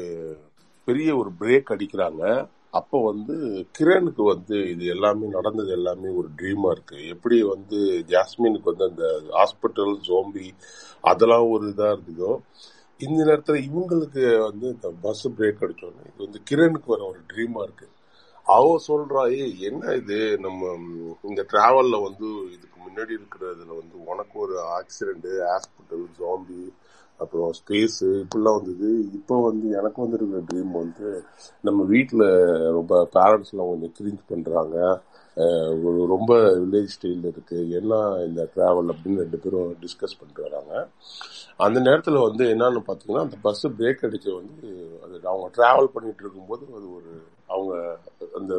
பெரிய ஒரு பிரேக் அடிக்கிறாங்க. அப்ப வந்து கிரணுக்கு வந்து இது எல்லாமே நடந்தது எல்லாமே ஒரு ட்ரீமா இருக்கு. எப்படி வந்து ஜாஸ்மினுக்கு வந்து அந்த ஹாஸ்பிட்டல் ஜோம்பி அதெல்லாம் ஒரு இதா இருந்ததோ இந்த நேரத்துல இவங்களுக்கு வந்து இந்த பஸ் பிரேக் அடிச்சோன்னு இது வந்து கிரணுக்கு வர ஒரு ட்ரீமா இருக்கு. அவ சொல்றா என்ன இது? நம்ம இந்த டிராவல்ல வந்து இதுக்கு முன்னாடி இருக்கிறதுல வந்து உனக்கு ஒரு ஆக்சிடென்ட் ஹாஸ்பிட்டல் ஜோம்பி அப்புறம் ஸ்பேஸ் இப்படிலாம் வந்தது. இப்போ வந்து எனக்கு வந்துருக்கிற ட்ரீம் வந்து நம்ம வீட்டில் ரொம்ப பேரண்ட்ஸ்லாம் கொஞ்சம் கிரிஞ்ச் பண்ணுறாங்க ஒரு ரொம்ப வில்லேஜ் ஸ்டைலில் இருக்குது என்ன இந்த ட்ராவல் அப்படின்னு ரெண்டு பேரும் டிஸ்கஸ் பண்ணிட்டு வராங்க. அந்த நேரத்தில் வந்து என்னன்னு பார்த்தீங்கன்னா அந்த பஸ்ஸு பிரேக் அடித்து வந்து அது அவங்க ட்ராவல் பண்ணிட்டு இருக்கும்போது அது ஒரு அவங்க அந்த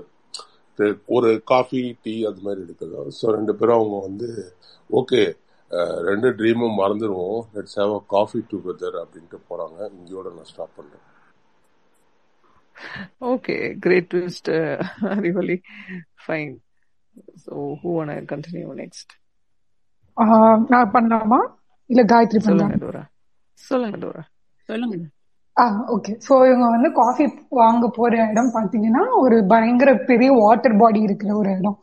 ஒரு காஃபி டீ அது மாதிரி எடுக்கிறது. ஸோ ரெண்டு பேரும் அவங்க வந்து ஓகே ரெண்டு ட்ரீமும் மறந்துடுவோம் let's have a coffee together அப்படின்ட்டு போறாங்க. இங்கேயோட நான் ஸ்டாப் பண்றேன். Okay great twist Arivoli fine so who want continue next ah நான் பண்ணலாமா? இல்ல காயத்ரி சொல்லுங்க டோரா. சொல்லுங்க டோரா. சொல்லுங்க. ஆ ஓகே சோ இவங்க வந்து காஃபி வாங்க போற இடம் பாத்தீங்கன்னா ஒரு பயங்கர பெரிய வாட்டர் பாடி இருக்கிற ஒரு இடம்.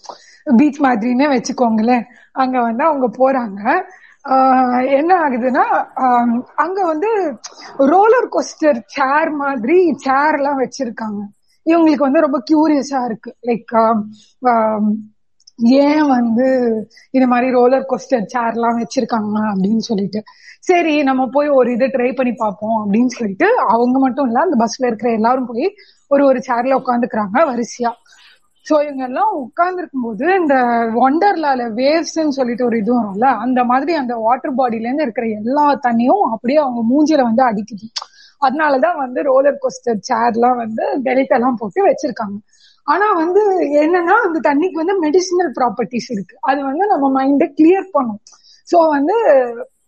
பீச் மாதிரின்னே வச்சுக்கோங்களேன். அங்க வந்து அவங்க போறாங்க. ஆஹ் என்ன ஆகுதுன்னா ஆஹ் அங்க வந்து ரோலர் கோஸ்டர் சேர் மாதிரி சேர் எல்லாம் வச்சிருக்காங்க. இவங்களுக்கு வந்து ரொம்ப கியூரியஸா இருக்கு. லைக் ஏன் வந்து இந்த மாதிரி ரோலர் கோஸ்டர் சேர் எல்லாம் வச்சிருக்காங்க அப்படின்னு சொல்லிட்டு. சரி நம்ம போய் ஒரு இதை ட்ரை பண்ணி பார்ப்போம் அப்படின்னு சொல்லிட்டு அவங்க மட்டும் இல்ல அந்த பஸ்ல இருக்கிற எல்லாரும் போய் ஒரு ஒரு சேர்ல உட்காந்துக்கிறாங்க வரிசையா. சோ இவங்க எல்லாம் உட்கார்ந்து போது இந்த ஒண்டர்லால வேவ்ஸ்ன்னு சொல்லிட்டு ஒரு இது வரும்ல அந்த மாதிரி அந்த வாட்டர் பாடியில இருந்து இருக்கிற எல்லா தண்ணியும் அப்படியே அவங்க மூஞ்சில வந்து அடிக்குது. அதனாலதான் வந்து ரோலர் கோஸ்டர் சேர்லாம் வந்து பெல்ட் எல்லாம் போட்டு வச்சிருக்காங்க. ஆனா வந்து என்னன்னா அந்த தண்ணிக்கு வந்து மெடிசினல் ப்ராப்பர்ட்டிஸ் இருக்கு. அது வந்து நம்ம மைண்ட கிளியர் பண்ணும். சோ வந்து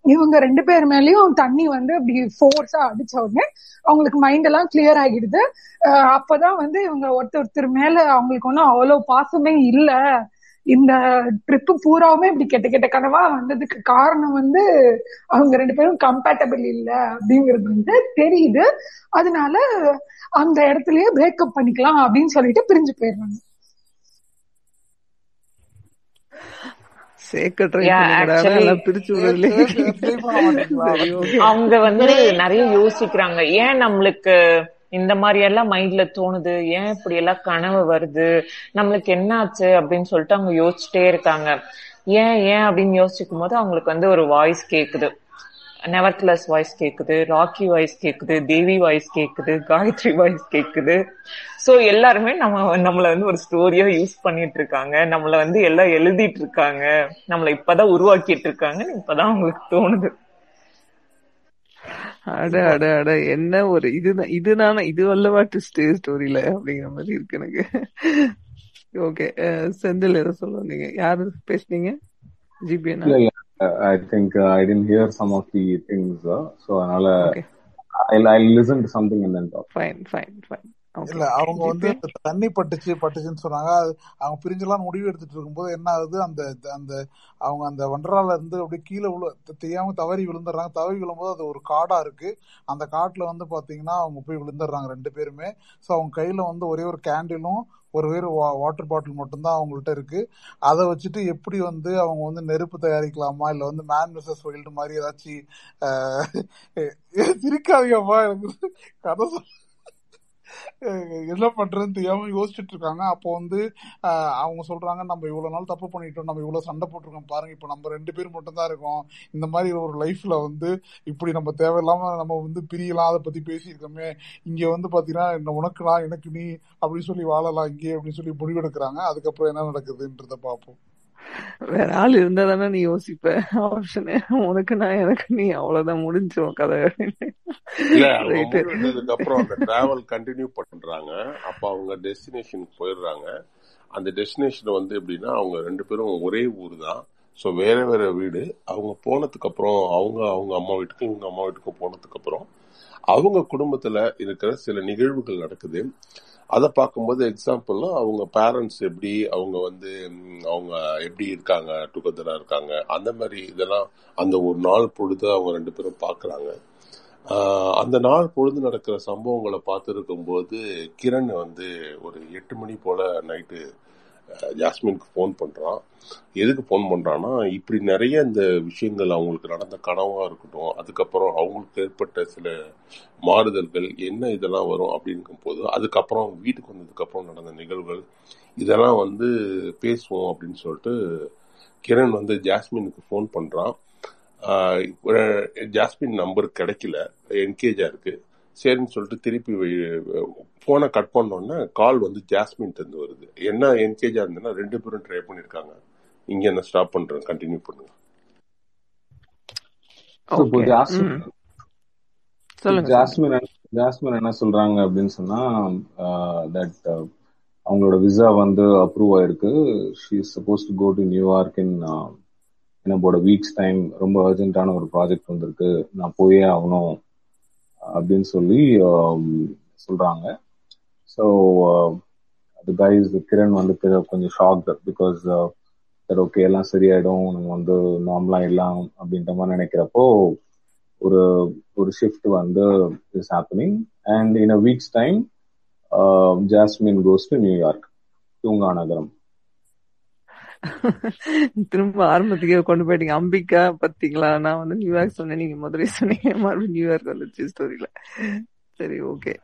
இவங்க ரெண்டு பேர் மேலயும் தண்ணி வந்து அப்படி ஃபோர்ஸா அடிச்ச உடனே அவங்களுக்கு மைண்ட் எல்லாம் கிளியர் ஆகிடுது. அஹ் அப்பதான் வந்து இவங்க ஒருத்தர் ஒருத்தர் மேல அவங்களுக்கு ஒன்றும் அவ்வளவு பாசமே இல்ல. இந்த ட்ரிப்பு பூராவுமே இப்படி கெட்ட கெட்ட கனவா வந்ததுக்கு காரணம் வந்து அவங்க ரெண்டு பேரும் கம்பேட்டபிள் இல்ல அப்படிங்கிறது வந்து தெரியுது. அதனால அந்த இடத்துலயே பிரேக்கப் பண்ணிக்கலாம் அப்படின்னு சொல்லிட்டு பிரிஞ்சு போயிடுறாங்க. சேர்க்க ட்ரை <laughs> அவங்க வந்து நிறைய யோசிக்கிறாங்க. ஏன் நம்மளுக்கு இந்த மாதிரி எல்லாம் மைண்ட்ல தோணுது? ஏன் இப்படி எல்லாம் கனவு வருது? நம்மளுக்கு என்ன ஆச்சு அப்படின்னு சொல்லிட்டு அவங்க யோசிச்சுட்டே இருக்காங்க. ஏன் ஏன் அப்படின்னு யோசிக்கும் போது அவங்களுக்கு வந்து ஒரு வாய்ஸ் கேக்குது. நெவர்த்லெஸ் வாய்ஸ் கேக்குது ராக்கி வாய்ஸ் கேக்குது தேவி வாய்ஸ் கேக்குது காயத்ரி வாய்ஸ் கேக்குது. சோ எல்லாருமே நம்ம நம்மள வந்து ஒரு ஸ்டோரியா யூஸ் பண்ணிட்டு இருக்காங்க. நம்மள வந்து எல்லாம் எழுதிட்டு இருக்காங்க. நம்மள இப்பதான் உருவாக்கிட்டு இருக்காங்கன்னு இப்பதான் அவங்களுக்கு தோணுது. அட அட அட என்ன ஒரு இதுதான் இதுதானே இது அல்லவா ட்விஸ்ட் ஸ்டோரியில அப்படிங்கிற மாதிரி இருக்கு எனக்கு. ஓகே செந்தில் எதை சொல்ல வந்தீங்க? யாரு பேசுனீங்க? GBN I think uh, I didn't hear some of the things, uh, so okay. I'll I'll listen to something and then talk. Fine, fine, fine. இல்ல அவங்க வந்து தண்ணி பட்டுச்சு பட்டுச்சுன்னு சொன்னாங்க. அவங்க பிரிஞ்செல்லாம் முடிவு எடுத்துட்டு இருக்கும்போது என்ன ஆகுது? அந்த அந்த அவங்க அந்த வண்டரால இருந்து அப்படியே கீழே விழு தெரியாம தவறி விழுந்துடுறாங்க. தவறி விழும்போது அது ஒரு காடா இருக்கு. அந்த காட்டுல வந்து பாத்தீங்கன்னா அவங்க போய் விழுந்துடுறாங்க ரெண்டு பேருமே. ஸோ அவங்க கையில வந்து ஒரே ஒரு கேண்டிலும் ஒரு வேறு வாட்டர் பாட்டில் மட்டும்தான் அவங்கள்ட்ட இருக்கு. அதை வச்சுட்டு எப்படி வந்து அவங்க வந்து நெருப்பு தயாரிக்கலாமா? இல்ல வந்து மேன் மிஸ்ஸஸ் வைல்டு மாதிரி ஏதாச்சும் சிரிக்காதீங்கப்பா. எனக்கு கதை சொல்ல என்ன பண்றதுன்னு தெரியாம யோசிச்சுட்டு இருக்காங்க அப்போ வந்து அவங்க சொல்றாங்க நம்ம இவ்வளவு நாள் தப்பு பண்ணிட்டோம் நம்ம இவ்வளவு சண்டை போட்டிருக்கோம். பாருங்க இப்ப நம்ம ரெண்டு பேர் மட்டும் தான் இருக்கோம். இந்த மாதிரி ஒரு லைஃப்ல வந்து இப்படி நம்ம தேவையில்லாம நம்ம வந்து பிரியலாம் அதை பத்தி பேசியிருக்கோமே. இங்க வந்து பாத்தீங்கன்னா என்ன உனக்குலாம் எனக்கு நீ அப்படின்னு சொல்லி வாழலாம் இங்கே அப்படின்னு சொல்லி முடிவெடுக்கிறாங்க. அதுக்கப்புறம் என்ன நடக்குதுன்றத பார்ப்போம். வேற ஆள் இருந்தா தானே நீ யோசிப்ப? ஆப்ஷனு உனக்கு நான் எனக்கு நீ அவ்வளவுதான் முடிஞ்சோம் கதை அப்புறம் அந்த டிராவல் கண்டினியூ பண்றாங்க. அப்ப அவங்க டெஸ்டினேஷனுக்கு போயிடுறாங்க. அந்த டெஸ்டினேஷன் வந்து எப்படின்னா அவங்க ரெண்டு பேரும் ஒரே ஊர் தான் ஸோ வேற வேற வீடு. அவங்க போனதுக்கு அப்புறம் அவங்க அவங்க அம்மா வீட்டுக்கும் இவங்க அம்மா வீட்டுக்கும் போனதுக்கு அப்புறம் அவங்க குடும்பத்துல இருக்கிற சில நிகழ்வுகள் நடக்குது. அதை பார்க்கும்போது எக்ஸாம்பிள்னா அவங்க பேரண்ட்ஸ் எப்படி அவங்க வந்து அவங்க எப்படி இருக்காங்க டுகெதரா இருக்காங்க அந்த மாதிரி இதெல்லாம் அந்த ஒரு நாள் பொழுது அவங்க ரெண்டு பேரும் பார்க்குறாங்க. அந்த நாள் பொழுது நடக்கிற சம்பவங்களை பார்த்துருக்கும் போது கிரண் வந்து ஒரு எட்டு மணி போல நைட்டு ஜாஸ்மினுக்கு ஃபோன் பண்ணுறான் எதுக்கு ஃபோன் பண்ணுறான்னா இப்படி நிறைய இந்த விஷயங்கள் அவங்களுக்கு நடந்த கனவாக இருக்கட்டும் அதுக்கப்புறம் அவங்களுக்கு ஏற்பட்ட சில மாறுதல்கள் என்ன இதெல்லாம் வரும் அப்படிங்கும் போது அதுக்கப்புறம் வீட்டுக்கு வந்ததுக்கப்புறம் நடந்த நிகழ்வுகள் இதெல்லாம் வந்து பேசுவோம் அப்படின்னு சொல்லிட்டு கிரண் வந்து ஜாஸ்மினுக்கு ஃபோன் பண்ணுறான் ஜாஸ்மின் நம்பர் கிடைக்கல. என்கேஜாக இருக்குது சரின்னு சொல்லிட்டு திருப்பி போனை கட் பண்ணோன்னா கால் வந்து ஜாஸ்மின் இருந்து வருது. என்ன என்கேஜா இருந்ததுன்னா ரெண்டு பேரும் ட்ரை பண்ணிருக்காங்க. இங்க என்ன ஸ்டாப் பண்றேன் கண்டினியூ பண்ணுங்க. ஜாஸ்மின் ஜாஸ்மின் என்ன சொல்றாங்க அப்படின்னு சொன்னா தட் அவங்களோட விசா வந்து அப்ரூவ் ஆயிருக்கு. She is suppose to go to New York in என்னோட வீக்ஸ் டைம் ரொம்ப அர்ஜென்ட்டான ஒரு ப்ராஜெக்ட் வந்திருக்கு. நான் போயே ஆகணும். அப்படின்னு சொல்லி um, சொல்றாங்க. ஸோ அது கைஸ் கிரண் வந்து கொஞ்சம் ஷாக் பிகாஸ் uh, சரி ஓகே எல்லாம் சரியாயிடும். நம்ம வந்து நார்மலா எல்லாம் அப்படின்ற மாதிரி நினைக்கிறப்போ ஒரு ஒரு ஷிஃப்ட் வந்து is happening and in a weeks time Jasmine goes to New York தூங்கா நகரம். <laughs> திரும்ப ஆரம்பத்துக்கே கொண்டு போயிட்டீங்க. அம்பிகா பாத்தீங்களா? நான் வந்து நியூயார்க் சொன்னேன். நீங்க மதுரை சொன்னீங்க. <laughs> மறுபடியும் நியூயார்க் வந்துச்சு ஸ்டோரியில சரி ஓகே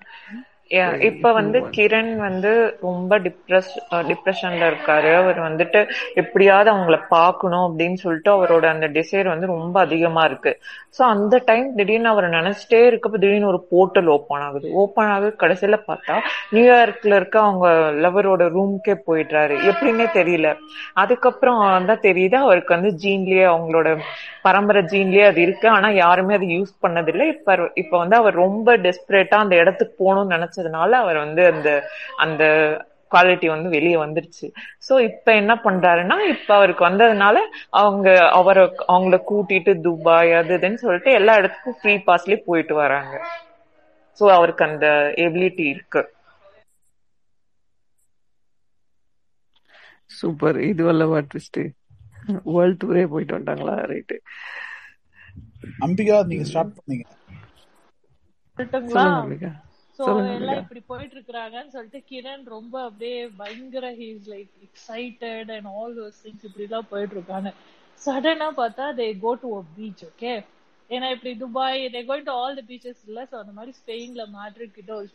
இப்ப வந்து கிரண் வந்து ரொம்ப டிப்ரெஸ் டிப்ரெஷன்ல இருக்காரு. அவர் வந்துட்டு எப்படியாவது அவங்கள பாக்கணும் அப்படின்னு சொல்லிட்டு அவரோட அந்த டிசைர் வந்து ரொம்ப அதிகமா இருக்கு. சோ அந்த டைம் திடீர்னு அவர் நினைச்சிட்டே இருக்கப்ப திடீர்னு ஒரு போர்ட்டல் ஓப்பன் ஆகுது. ஓப்பன் ஆகுது கடைசியில பார்த்தா நியூயார்க்ல இருக்க அவங்க லவரோட ரூம்க்கே போயிடுறாரு. எப்படின்னே தெரியல. அதுக்கப்புறம் தான் தெரியுது அவருக்கு வந்து ஜீன்லயே அவங்களோட பரம்பரை ஜீன்லயே அது இருக்கு. ஆனா யாருமே அது யூஸ் பண்ணதில்லை. இப்ப இப்ப வந்து அவர் ரொம்ப டெஸ்பரேட்டா அந்த இடத்துக்கு போகணும்னு நினைச்சதுனால அவர் வந்து அந்த அந்த குவாலிட்டி வந்து வெளியே வந்துருச்சு. சோ இப்ப என்ன பண்றாருன்னா இப்ப அவருக்கு வந்ததுனால அவங்க அவரை அவங்கள கூட்டிட்டு துபாய் அது இதுன்னு சொல்லிட்டு எல்லா இடத்துக்கும் ஃப்ரீ பாஸ்லயே போயிட்டு வராங்க. சோ அவருக்கு அந்த எபிலிட்டி இருக்கு. சூப்பர் இது வல்லவா ட்விஸ்ட் வேர்ல்ட் டூரே போயிட்டு வந்துட்டாங்களா? ரைட்டு அம்பிகா நீங்க ஸ்டார்ட் பண்ணீங்க. சோ எல்லாம் இப்படி போயிட்டு இருக்காங்கன்னு சொல்லிட்டு கிரண் ரொம்ப அப்படியே பயங்கர he's like excited and all those things இப்படி எல்லாம் போயிட்டு இருக்காங்க சடனா பார்த்தா they go to a beach okay ஏன்னா இப்படி Dubai they going to all the beaches இல்ல சோ அந்த மாதிரி ஸ்பெயின்ல மேட்ரிட் கிட்ட ஒரு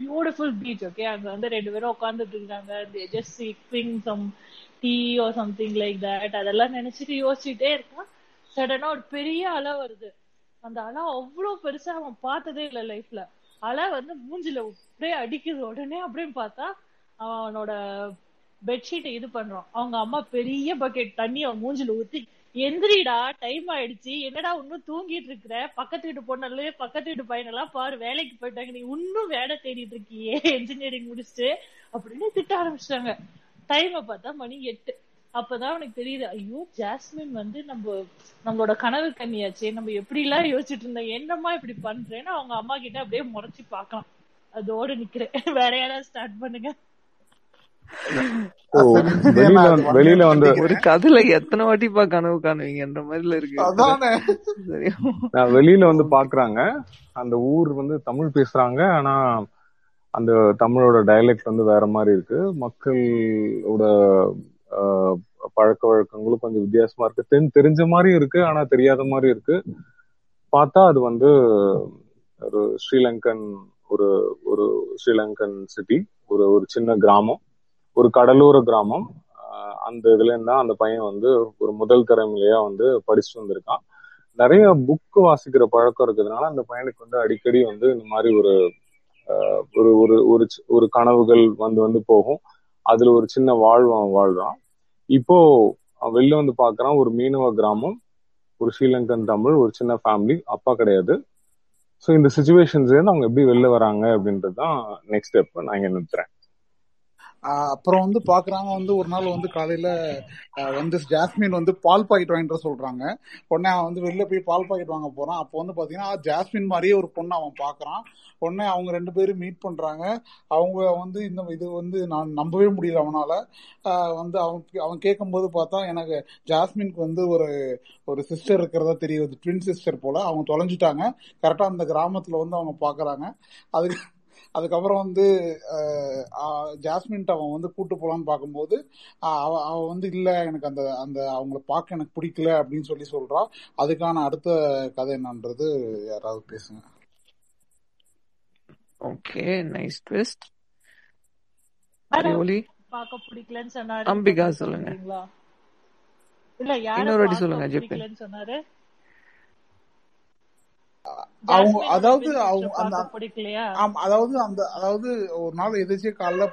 பியூட்டிஃபுல் பீச் ஓகே அங்க வந்து ரெண்டு பேரும் உட்காந்துட்டு இருக்காங்க. They just sipping some tea or something like that அதெல்லாம் நினைச்சிட்டு யோசிச்சுட்டே இருக்கான். சடனா ஒரு பெரிய அலை வருது. அந்த அலை அவ்வளவு பெருசா அவன் பார்த்ததே இல்ல லைஃப்ல அலை வந்து மூஞ்சில அப்படியே அடிக்குது. உடனே அப்படின்னு பார்த்தா அவனோட பெட்ஷீட்டை இது பண்றான். அவங்க அம்மா பெரிய பக்கெட் தண்ணி அவன் மூஞ்சில ஊத்தி எந்திரிடா டைம் ஆயிடுச்சு. என்னடா இன்னும் தூங்கிட்டு இருக்கிற? பக்கத்து வீட்டு பொண்ணு பக்கத்து வீட்டு பையனெல்லாம் பாரு வேலைக்கு போயிட்டாங்க. நீ இன்னும் வேலை தேடிட்டு இருக்கியே என்ஜினியரிங் முடிச்சுட்டு அப்படின்னு திட்ட ஆரம்பிச்சிட்டாங்க. டைமை பார்த்தா மணி எட்டு. அப்பதான் அவனுக்கு தெரியுது ஐயோ ஜாஸ்மின் வந்து நம்ம நம்மளோட கனவு கண்ணியாச்சே நம்ம எப்படி எல்லாம் யோசிச்சுட்டு இருந்தோம் என்னம்மா இப்படி பண்றேன்னு அவங்க அம்மா கிட்ட அப்படியே முறைச்சு பாக்கலாம் அதோட நிக்கிறேன். <laughs> வேற யாராவது ஸ்டார்ட் பண்ணுங்க. வெளியில வந்து- ஒரு கதையில எத்தனை வாட்டிப்பா கனவு காணுவீங்கன்ற மாதிரில இருக்கு. நான் வெளியில வந்து பாக்குறாங்க அந்த ஊர் வந்து தமிழ் பேசுறாங்க ஆனா அந்த தமிழோட டயலெக்ட் வந்து வேற மாதிரி இருக்கு. மக்களோட பழக்க வழக்கங்களும் கொஞ்சம் வித்தியாசமா இருக்கு. தென் தெரிஞ்ச மாதிரியும் இருக்கு ஆனா தெரியாத மாதிரி இருக்கு. பார்த்தா அது வந்து ஒரு ஸ்ரீலங்கன் ஒரு ஒரு ஸ்ரீலங்கன் சிட்டி ஒரு ஒரு சின்ன கிராமம் ஒரு கடலோர கிராமம். அந்த இதுல இருந்தா அந்த பையன் வந்து ஒரு முதல் தரமிலையா வந்து படிச்சுட்டு வந்திருக்கான். நிறைய புக் வாசிக்கிற பழக்கம் இருக்கிறதுனால அந்த பையனுக்கு வந்து அடிக்கடி வந்து இந்த மாதிரி ஒரு ஆஹ் ஒரு ஒரு ஒரு சி- ஒரு கனவுகள் வந்து வந்து போகும். அதுல ஒரு சின்ன வாழ்வு அவன் வாழ்றான். இப்போ வெளில வந்து பாக்குறான் ஒரு மீனவ கிராமம் ஒரு ஸ்ரீலங்கன் தமிழ் ஒரு சின்ன ஃபேமிலி அப்பா கிடையாது. ஸோ இந்த சுச்சுவேஷன்ஸ்ல இருந்து அவங்க எப்படி வெளில வராங்க அப்படின்றது தான் நெக்ஸ்ட் ஸ்டெப் நான் இங்க நிறுத்துறேன். அப்புறம் வந்து பாக்குறாங்க வந்து ஒரு நாள் வந்து காலையில வந்து ஜாஸ்மின் வந்து பால் பாக்கெட் வாங்கிட்டு சொல்றாங்க. உடனே அவன் வந்து வெளில போய் பால் பாக்கெட் வாங்க போறான். அப்போ வந்து பாத்தீங்கன்னா ஜாஸ்மின் மாதிரியே ஒரு பொண்ணை அவன் பாக்குறான். உடனே அவங்க ரெண்டு பேரும் மீட் பண்றாங்க. அவங்க வந்து இந்த இது வந்து நான் நம்பவே முடியல அவனால. வந்து அவன் அவன் கேட்கும்போது பார்த்தா எனக்கு ஜாஸ்மின்க்கு வந்து ஒரு ஒரு சிஸ்டர் இருக்கிறதா தெரியுது. ட்வின் சிஸ்டர் போல. அவங்க தொலைஞ்சிட்டாங்க. கரெக்டா அந்த கிராமத்துல வந்து அவங்க பாக்குறாங்க. அதுக்கு அதுக்கப்புறம் வந்து ஜாஸ்மின்ட்ட அவன் வந்து கூட்டு போலான்னு பார்க்கும்போது அவ அவ வந்து இல்ல எனக்கு அந்த அந்த அவங்கள பார்க்க எனக்கு பிடிக்கல அப்படின்னு சொல்லி சொல்றா. அதுக்கான அடுத்த கதை என்னன்றது யாராவது பேசுங்க. Okay nice twist. அறிவொலி பார்க்க பிடிக்கலன்னு சொன்னாரு. அம்பிகா சொல்லுங்க. இல்ல யார இன்னொரு வாட்டி பார்க்க சொல்லுங்க ஜெபின் பிடிக்கலன்னு சொன்னாரு? அவங்க அதாவது அந்த அதாவது அந்த அதாவது ஒரு நாள் எதிர்ச்சியா காலைல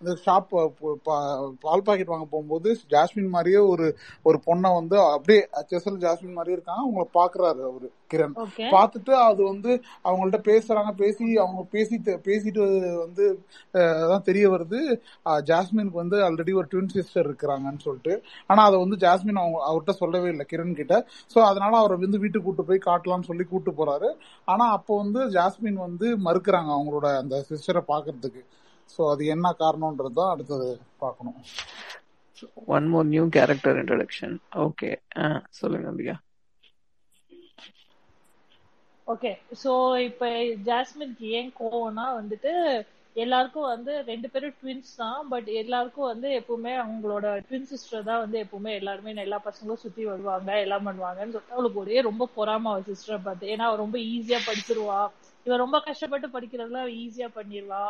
இந்த ஷாப் பால் பாக்கெட் வாங்க போகும்போது ஜாஸ்மின் மாதிரியே ஒரு ஒரு பொண்ணை வந்து அப்படியே செசல் ஜாஸ்மின் மாதிரியே இருக்காங்க அவங்கள பாக்குறாரு அவரு. கிரண் பார்த்துட்டு அது வந்து அவங்கள்ட்ட பேசுறாங்க. பேசி அவங்க பேசி பேசிட்டு வந்து அஹ், தான் தெரிய வருது. ஜாஸ்மினுக்கு வந்து ஆல்ரெடி ஒரு ட்வின் சிஸ்டர் இருக்கிறாங்கன்னு சொல்லிட்டு. ஆனா அதை வந்து ஜாஸ்மின் அவங்க அவர்கிட்ட சொல்லவே இல்லை கிரண் கிட்ட. சோ அதனால அவரை வந்து வீட்டுக்கு கூட்டு போய் காட்டலாம்னு சொல்லி கூட்டு போறாரு. ஆனா அப்போ வந்து ஜாஸ்மின் வந்து மறுக்கிறாங்க அவங்களோட அந்த சிஸ்டரை பாக்குறதுக்கு சோ அது என்ன காரணம்ன்றது தான் அடுத்தது பார்க்கணும். One more new character introduction okay சொல்லுங்க அம்பிகா. ஓகே சோ இப்ப ஜாஸ்மின்க்கு ஏன் கோவம்னா வந்துட்டு எல்லாருக்கும் வந்து ரெண்டு பேரும் ட்வின்ஸ் தான் பட் எல்லாருக்கும் வந்து எப்பவுமே அவங்களோட ட்வின் சிஸ்டர் தான் வந்து எப்பவுமே எல்லாருமே எல்லா பசங்களும் சுத்தி வருவாங்க எல்லாம் பண்ணுவாங்கன்னு சொல்லிட்டு அவளுக்கு ஒரே ரொம்ப பொறாம அவள் சிஸ்டரை பார்த்து. ஏன்னா அவள் ரொம்ப ஈஸியா படிச்சிருவா. இவ ரொம்ப கஷ்டப்பட்டு படிக்கிறதுல ஈஸியா பண்ணிடுவா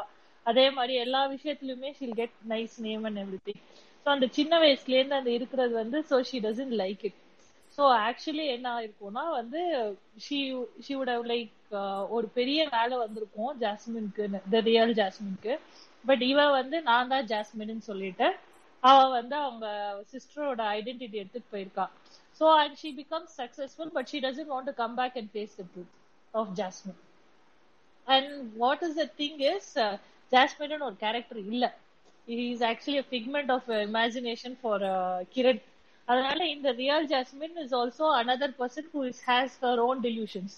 அதே மாதிரி எல்லா விஷயத்துலயுமே she'll get nice name and everything so அந்த சின்ன வயசுல இருந்து அந்த இருக்கிறது வந்து so she doesn't like it so actually என்ன ஆயிருக்கும்னா வந்து she she would like uh, ஒரு பெரிய வேலை வந்திருக்கும் ஜாஸ்மின்க்கு த ரியல் ஜாஸ்மின்க்கு. பட் இவ வந்து நான் தான் ஜாஸ்மின்னு சொல்லிட்டு அவ வந்து அவங்க சிஸ்டரோட ஐடென்டிட்டி எடுத்துட்டு போயிருக்கா. So and she become successful but she doesn't want to come back and face the truth of Jasmine and what is the thing is Jasmine ஒரு கேரக்டர் இல்ல. Is actually figment of imagination for Kiran அதனால இந்த real Jasmine is also another person who is has her own delusions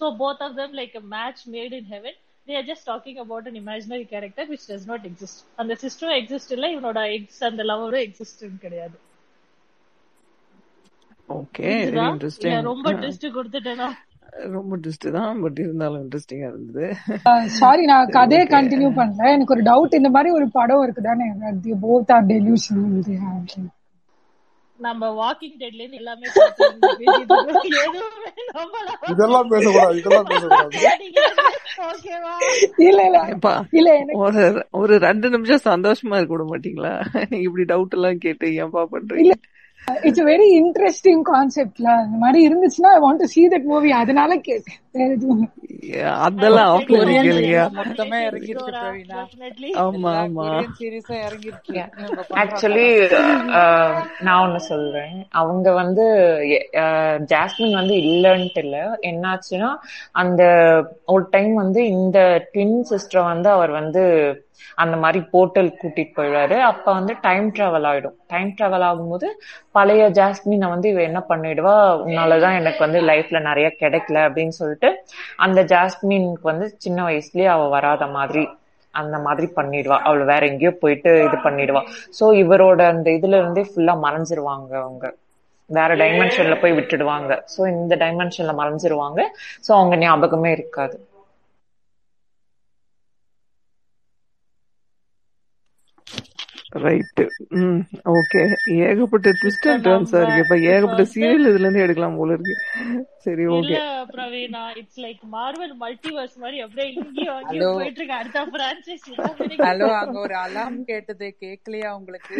so both of them like a match made in heaven they are just talking about an imaginary character which does not exist. அந்த சிஸ்டரும் exist இல்ல இவனோட ex அந்த லவரும் exist கிடையாது. Okay ரொம்ப twist கொடுத்துட்டேனா? ரொம்ப ட்விஸ்ட் தான் பட் இருந்தாலும் இன்ட்ரெஸ்டிங்கா இருந்தது. சாரி நான் கதையை கண்டினியூ பண்ணல. எனக்கு ஒரு டவுட் இந்த மாதிரி ஒரு படம் இருக்குதானே போத் ஆர் டெலியூஷன் நம்ம வாக்கிங் டெட்ல இருந்து எல்லாமே இதெல்லாம் பேசக்கூடாது இதெல்லாம் பேசக்கூடாது. ஓகேவா இல்ல இல்ல ஏப்பா இல்ல எனக்கு ஒரு ஒரு ரெண்டு நிமிஷம் சந்தோஷமா இருக்க விட மாட்டீங்களா? நீங்க இப்படி டவுட் எல்லாம் கேட்டு ஏன்பா பண்றீங்க? இட்ஸ் வெரி இன்ட்ரெஸ்டிங் கான்செப்ட்ல இந்த மாதிரி இருந்துச்சுன்னா I want to see that movie அதனால கேட்டேன் வேற எதுவும். அதெல்லாம் ஆஃப்லைன் கேளுங்க. சீரிஸ் மொத்தமே டெஃபினெட்லி ஆமா ஆமா. இறங்கிருச்சு. இவங்க பண்ற ஆக்சுவலி நான் ஒண்ணு சொல்றேன். அவங்க வந்து ஜாஸ்மின் வந்து இல்லன்ட்டு இல்ல. என்னாச்சுன்னா அந்த ஒரு டைம் வந்து இந்த ட்வின் சிஸ்டரை வந்து அவர் வந்து அந்த மாதிரி போர்ட்டல் கூட்டிட்டு போயிடுவாரு. அப்ப வந்து டைம் டிராவல் ஆயிடும். டைம் டிராவல் ஆகும்போது பழைய ஜாஸ்மினை வந்து இவ என்ன பண்ணிடுவா? உன்னாலதான் எனக்கு வந்து லைஃப்ல நிறைய கிடைக்கல அப்படின்னு சொல்லிட்டு அந்த ஜாஸ்மின்க்கு வந்து சின்ன வயசுலயே அவ வராத மாதிரி அந்த மாதிரி பண்ணிடுவா. அவள் வேற எங்கேயோ போயிட்டு இது பண்ணிடுவா. சோ இவரோட அந்த இதுல இருந்தே ஃபுல்லா மறைஞ்சிருவாங்க அவங்க. வேற டைமென்ஷன்ல போய் விட்டுடுவாங்க. சோ இந்த டைமென்ஷன்ல மறைஞ்சிருவாங்க. சோ அவங்க ஞாபகமே இருக்காது. ரைட் ம் ஓகே ஏகப்பட்ட ட்விஸ்ட் அண்ட் டர்ன்ஸ் இருக்கு. இப்ப ஏகப்பட்ட சீரியல் இதுல இருந்து எடுக்கலாம் போல இருக்கு. சரி இல்ல okay Praveena it's like Marvel multiverse மாதிரி அப்படியே அங்கேயும் போயிட்டு இருக்கு அடுத்த பிரான்சைஸ் <laughs> ஹலோ அங்க ஒரு அலாம் கேட்டது. கேட்கலையா உங்களுக்கு?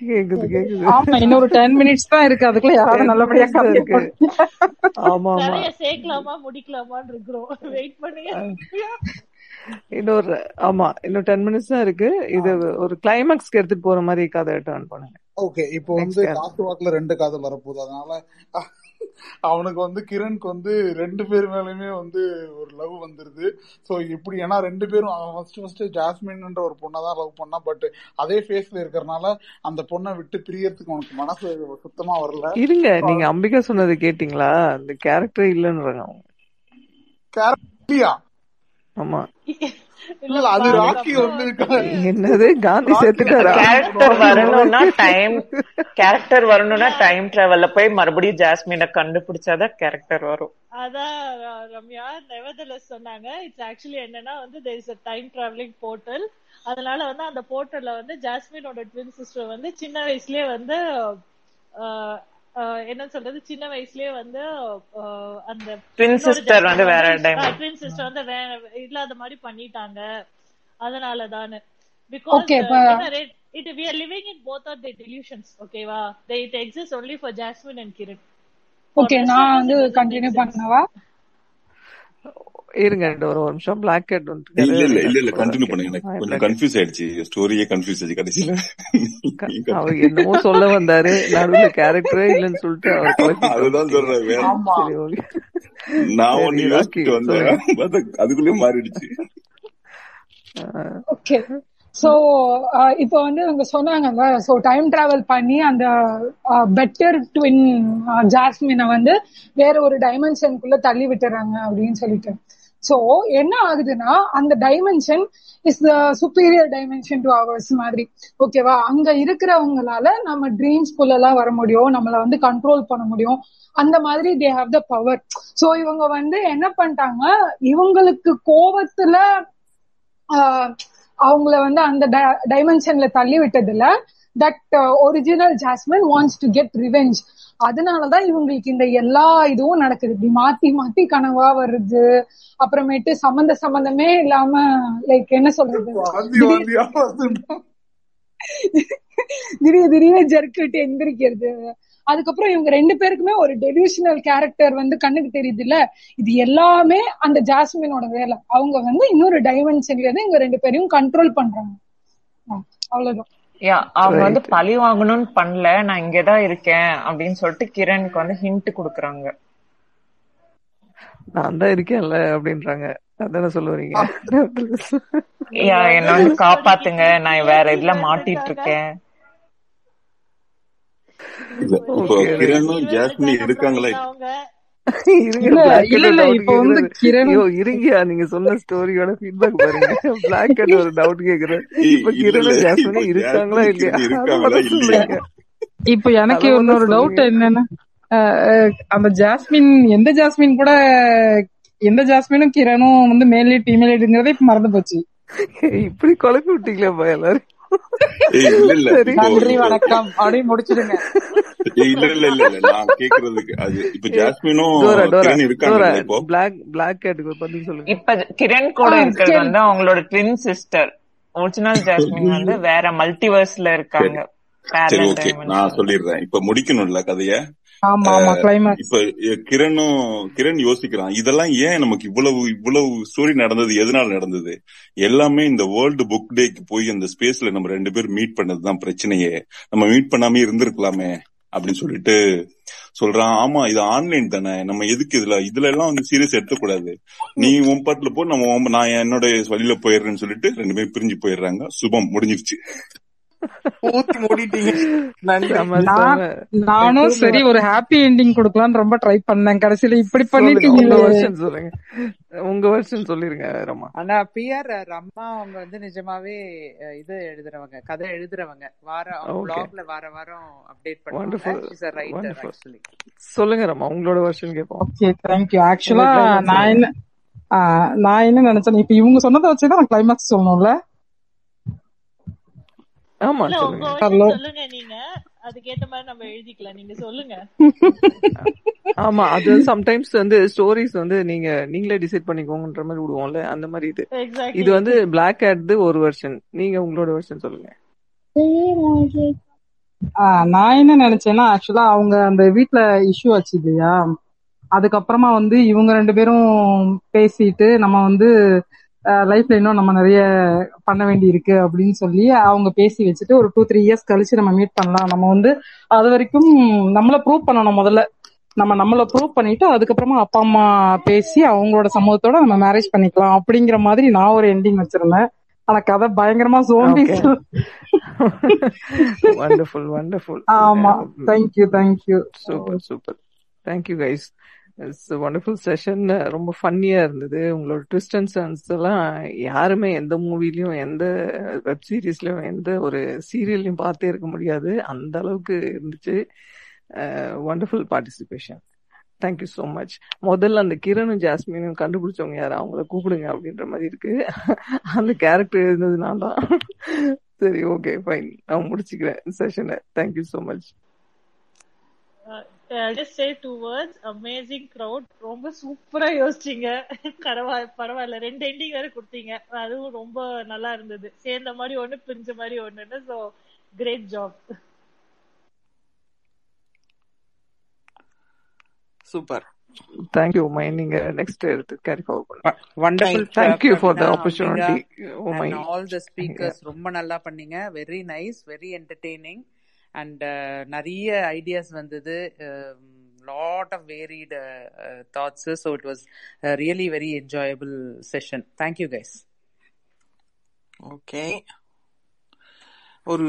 கேக்குது கேக்குது. ஆமா இன்னொரு டென் மினிட்ஸ் தான் இருக்கு. அதுக்குள்ள யாராவது டென் நல்லபடியா இருக்கு. ஆமா ஆமா. நிறைய சேர்க்கலாமா முடிக்கலாமான்னு இருக்கிறோம். வெயிட் பண்ணுங்க. இன்னொரு ஆமா இன்னும் டென் மினிட்ஸ் தான் இருக்கு. இது ஒரு கிளைமேக்ஸ்க்கு எடுத்துட்டு போற மாதிரி கதை டர்ன் பண்ணுங்க. ஓகே இப்போ வந்து காத்து வாக்குல ரெண்டு காதல் வரப்போகுது. அதனால அவனுக்கு வந்து கிரண்க்கு வந்து ரெண்டு பேர் மேலயுமே வந்து ஒரு லவ் வந்துருது. சோ இப்படி ஏன்னா ரெண்டு பேரும் அவன் ஃபர்ஸ்ட் ஃபர்ஸ்ட் ஜாஸ்மின்ன்ற ஒரு பொண்ணை தான் லவ் பண்ணா பட் அதே ஃபேஸ்ல இருக்கறனால அந்த பொண்ணை விட்டு பிரியறதுக்கு அவனுக்கு மனசு சுத்தமா வரல. இருங்க நீங்க அம்பிகா சொன்னது கேட்டீங்களா? அந்த கேரக்டர் இல்லன்றாங்க அவங்க. கேரக்டரியா ஆமா. இல்ல அது ராக்கி என்னது? காந்தி ராக்கி சேர்த்துட்டாரா? கேரக்டர் வரணும்னா டைம் கேரக்டர் வரணும்னா டைம் <laughs> டிராவல்ல போய் மறுபடியும் ஜாஸ்மினை கண்டுபிடிச்சாதான் கேரக்டர் வரும். அதான் ரம்யா நெவர்தலஸ் சொன்னாங்க. இட்ஸ் ஆக்சுவலி என்னன்னா வந்து is a time travelling portal அதனால வந்து அந்த போர்ட்டல்ல வந்து ஜாஸ்மினோட ட்வின் சிஸ்டர் வந்து சின்ன வயசுலயே வந்து என்ன சொல்றது? சின்ன வயசுலயே வந்து அந்த ட்வின் சிஸ்டர் வந்து வேற டைம் ட்வின் சிஸ்டர் வந்து வேற இல்லாத மாதிரி பண்ணிட்டாங்க. அதனால தானே because it we are living in both are the delusions ஓகேவா they it exist only for Jasmine and Kiran okay நான் வந்து கண்டினியூ பண்ணவா? இருங்க ரெண்டு ஒரு நிமிஷம். பிளாக் கேட் வந்துருக்காரு இல்ல இல்ல இல்ல இல்ல கண்டினியூ பண்ணுங்க எனக்கு கொஞ்சம் கன்ஃபியூஸ் ஆயிடுச்சு. ஸ்டோரியே கன்ஃபியூஸ் ஆச்சு கடைசியில. அவர் என்னமோ சொல்ல வந்தாரு. நடுவுல கேரக்டரே இல்லைன்னு சொல்லிட்டு அவர் <laughs> அதுதான் சொல்றேன் நான் ராக்கி யோசிச்சுட்டு வந்தேன். அதுக்குள்ளேயே மாறிடுச்சு. ஓகே சோ இப்போ வந்து அவங்க சொன்னாங்கல்ல சோ டைம் டிராவல் பண்ணி அந்த பெட்டர் ட்வின் ஜாஸ்மினை வந்து வேற ஒரு டைமென்ஷனுக்குள்ள தள்ளி விட்டுறாங்க அப்படின்னு சொல்லிட்டு. சோ என்ன ஆகுதுன்னா அந்த dimension is the superior dimension to ours மாதிரி. ஓகேவா அங்க இருக்கிறவங்களால நம்ம ட்ரீம்ஸ் எல்லாம் வர முடியும். நம்மள வந்து கண்ட்ரோல் பண்ண முடியும். அந்த மாதிரி they have the power so இவங்க வந்து என்ன பண்ணிட்டாங்க? இவங்களுக்கு கோவத்துல ஆஹ் அவங்கள வந்து அந்த டைமென்ஷன்ல தள்ளி விட்டதுல that original Jasmine wants to get revenge அதனாலதான் இவங்களுக்கு இந்த எல்லா இதுவும் நடக்குது. இப்படி மாத்தி மாத்தி கனவா வருது. அப்புறமேட்டு சம்பந்த சம்பந்தமே இல்லாம லைக் என்ன சொல்றது? திடீர் திடீர்னு ஜர்க்கு விட்டு எந்திரிக்கிறது. அதுக்கப்புறம் இவங்க ரெண்டு பேருக்குமே ஒரு டெலியூஷனல் கேரக்டர் வந்து கண்ணுக்கு தெரியுது இல்ல இது எல்லாமே அந்த ஜாஸ்மினோட வேலை. அவங்க வந்து இன்னொரு டைமென்ஷன்ல இருந்து இவங்க ரெண்டு பேரையும் கண்ட்ரோல் பண்றாங்க. அவ்வளவுதான். அவங்க வந்து பழி வாங்கணும்னு பண்ணல நான் இங்கதான் இருக்கேன் அப்படின்னு சொல்லிட்டு கிரணுக்கு வந்து ஹிண்ட் குடுக்குறாங்க. நான் தான் இருக்கேன்ல அப்படின்றாங்க. அதானே சொல்ல வரீங்க யா என்ன வந்து காப்பாத்துங்க நான் வேற இதுல மாட்டிட்டு இருக்கேன் இருக்காங்களே. இருங்க நீங்க சொன்ன ஸ்டோரியோட ஃபீட்பேக் பாருங்க. பிளாக் ஒரு டவுட் கேக்குறாரு ஏய், இப்ப கிரண் ஜாஸ்மினி இருக்காங்களா இல்லையா? இப்ப எனக்கு இன்னொரு டவுட் என்னன்னா அந்த ஜாஸ்மின் எந்த ஜாஸ்மின் கூட எந்த ஜாஸ்மினும் கிரணும் வந்து மேல் லீட் ஃபீமேல் லீடுங்கிறதே இப்ப மறந்து போச்சு. இப்படி குழப்பி விட்டீங்களேப்பா எல்லாரும். நன்றி வணக்கம். அப்படின்னு முடிச்சிடுங்க. ஏய், இல்ல இல்ல இல்ல இல்ல. நான் கேக்குறதுக்கு அது இப்ப ஜாஸ்மினும் டோரா டோரா கிரண் டோரா இருக்காங்கல்ல இப்போ. பிளாக் பிளாக் கேட்டுக்கு ஒரு பதில் சொல்லுங்க. இப்ப கிரண் கூட இருக்கிறது வந்து அவங்களோட ட்வின் சிஸ்டர் ஒரிஜினல் ஜாஸ்மின் வந்து வேற மல்டிவர்ஸ்ல இருக்காங்க. சரி ஓகே. நான் சொல்லிடுறேன். இப்ப முடிக்கணும்ல கதைய? இப்ப கிரணும் கிரண் யோசிக்கிறான். இதெல்லாம் ஏன் நமக்கு இவ்வளவு இவ்வளவு ஸ்டோரி நடந்தது? எதனால நடந்தது? எல்லாமே இந்த வேர்ல்டு புக் டேக்கு போய் அந்த ஸ்பேஸ்ல நம்ம ரெண்டு பேரும் மீட் பண்ணதுதான் பிரச்சனையே. நம்ம மீட் பண்ணாமே இருந்திருக்கலாமே அப்படின்னு சொல்லிட்டு சொல்றான். ஆமா இது ஆன்லைன் தானே. நம்ம எதுக்கு இதுல இதுல எல்லாம் வந்து சீரியஸ் எடுத்துக்கூடாது. நீ உன் பாட்டுல போ நம்ம நான் என்னோட வழியில போயிடுறேன்னு சொல்லிட்டு ரெண்டு பேரும் பிரிஞ்சு போயிடுறாங்க. சுபம் முடிஞ்சிருச்சு. ஊத்தி மூடிட்டீங்க. நானும் சரி ஒரு ஹாப்பி எண்டிங் கொடுக்கலாம்னு ரொம்ப ட்ரை பண்ணேன். கடைசியில இப்படி சொல்லுங்க உங்க வருஷன் சொல்லுங்க. உங்க வருஷன் சொல்லிருங்க ரமா ஆனா பிஆர் ரம்மா அவங்க வந்து நிஜமாவே இது எழுதுறவங்க கதை எழுதுறவங்க. வார பிளாக்ல வார வாரம் அப்டேட் பண்ணுவாங்க. சொல்லுங்க ரமா உங்களோட வருஷன் கேட்போம் ஓகே தேங்க்யூ உங்க ஆக்சுவலா நான் என்ன நான் என்ன நினைச்சேன்? இப்ப இவங்க சொன்னதை வச்சுதான் நான் கிளைமேக்ஸ் சொல்லணும்ல. ஆமா சொல்லுங்க. வருஷன் ஹலோ சொல்லுங்க நீங்க. அதுக்கேத்த மாதிரி நம்ம எழுதிக்கலாம். நீங்க சொல்லுங்க. <laughs> ஆமா அது சம்டைம்ஸ் வந்து ஸ்டோரிஸ் வந்து நீங்க நீங்களே டிசைட் பண்ணிக்கோங்கன்ற மாதிரி விடுவோம்ல அந்த மாதிரி இது. இது வந்து பிளாக் ஹேட்து ஒரு வருஷன் நீங்க உங்களோட வருஷன் சொல்லுங்க. ஆ, நான் என்ன நினைச்சேன்னா ஆக்சுவலா அவங்க அந்த வீட்ல இஷ்யூ ஆச்சு இல்லையா? அதுக்கப்புறமா வந்து இவங்க ரெண்டு பேரும் பேசிட்டு நம்ம வந்து லைஃப்ல இன்னும் நம்ம நிறைய பண்ண வேண்டி இருக்கு அப்படின்னு சொல்லி அவங்க பேசி வச்சுட்டு ஒரு டூ த்ரீ இயர்ஸ் கழிச்சு நம்ம மீட் பண்ணலாம். நம்ம வந்து அது வரைக்கும் நம்மள ப்ரூவ் பண்ணணும் முதல்ல. நம்ம நம்மள ப்ரூவ் பண்ணிட்டு அதுக்கப்புறமா அப்பா அம்மா பேசி அவங்களோட சமூகத்தோட நம்ம மேரேஜ் பண்ணிக்கலாம் அப்படிங்கிற மாதிரி நான் ஒரு எண்டிங் வச்சிருந்தேன். ஆனா கதை பயங்கரமா ஓகே சோம்பிஸ் வண்டர்ஃபுல் வண்டர்ஃபுல் ஆமா. Thank you thank you super super thank you guys it's wonderful session ரொம்ப ஃபன்னியா இருந்தது. உங்களோட ட்விஸ்ட் அண்ட் சன்ஸ் எல்லாம் யாருமே எந்த மூவிலையும் எந்த வெப் சீரீஸ்லயும் எந்த ஒரு சீரியல்லையும் பார்த்தே இருக்க முடியாது. அந்த அளவுக்கு இருந்துச்சு. Wonderful participation thank you so much முதல்ல அந்த கிரணும் ஜாஸ்மினும் கண்டுபிடிச்சவங்க யாரு? அவங்கள கூப்பிடுங்க அப்படின்ற மாதிரி இருக்கு. அந்த கேரக்டர் எழுந்ததுனால தான். சரி ஓகே ஃபைன் நான் முடிச்சுக்கிறேன் செஷனை thank you so much just say two words amazing crowd ரொம்ப சூப்பரா யோசிச்சீங்க. பரவாயில்ல பரவாயில்ல. ரெண்டு எண்டிங் வேற கொடுத்தீங்க. அதுவும் ரொம்ப நல்லா இருந்தது. சேர்ந்த மாதிரி ஒண்ணு பிரிஞ்ச மாதிரி ஒண்ணுன்னு. So great job super thank you my நீங்க நெக்ஸ்ட் எடுத்து கேரி ஃபார்வர்ட் பண்ணுங்க. Wonderful thank you for the Praveena opportunity oh my and all the speakers ரொம்ப நல்லா பண்ணீங்க. Very nice very entertaining and நிறைய ஐடியாஸ் வந்தது. Lot of varied thoughts so it was really very enjoyable session thank you guys okay ஒரு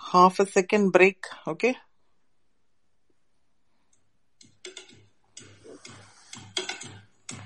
half a second break okay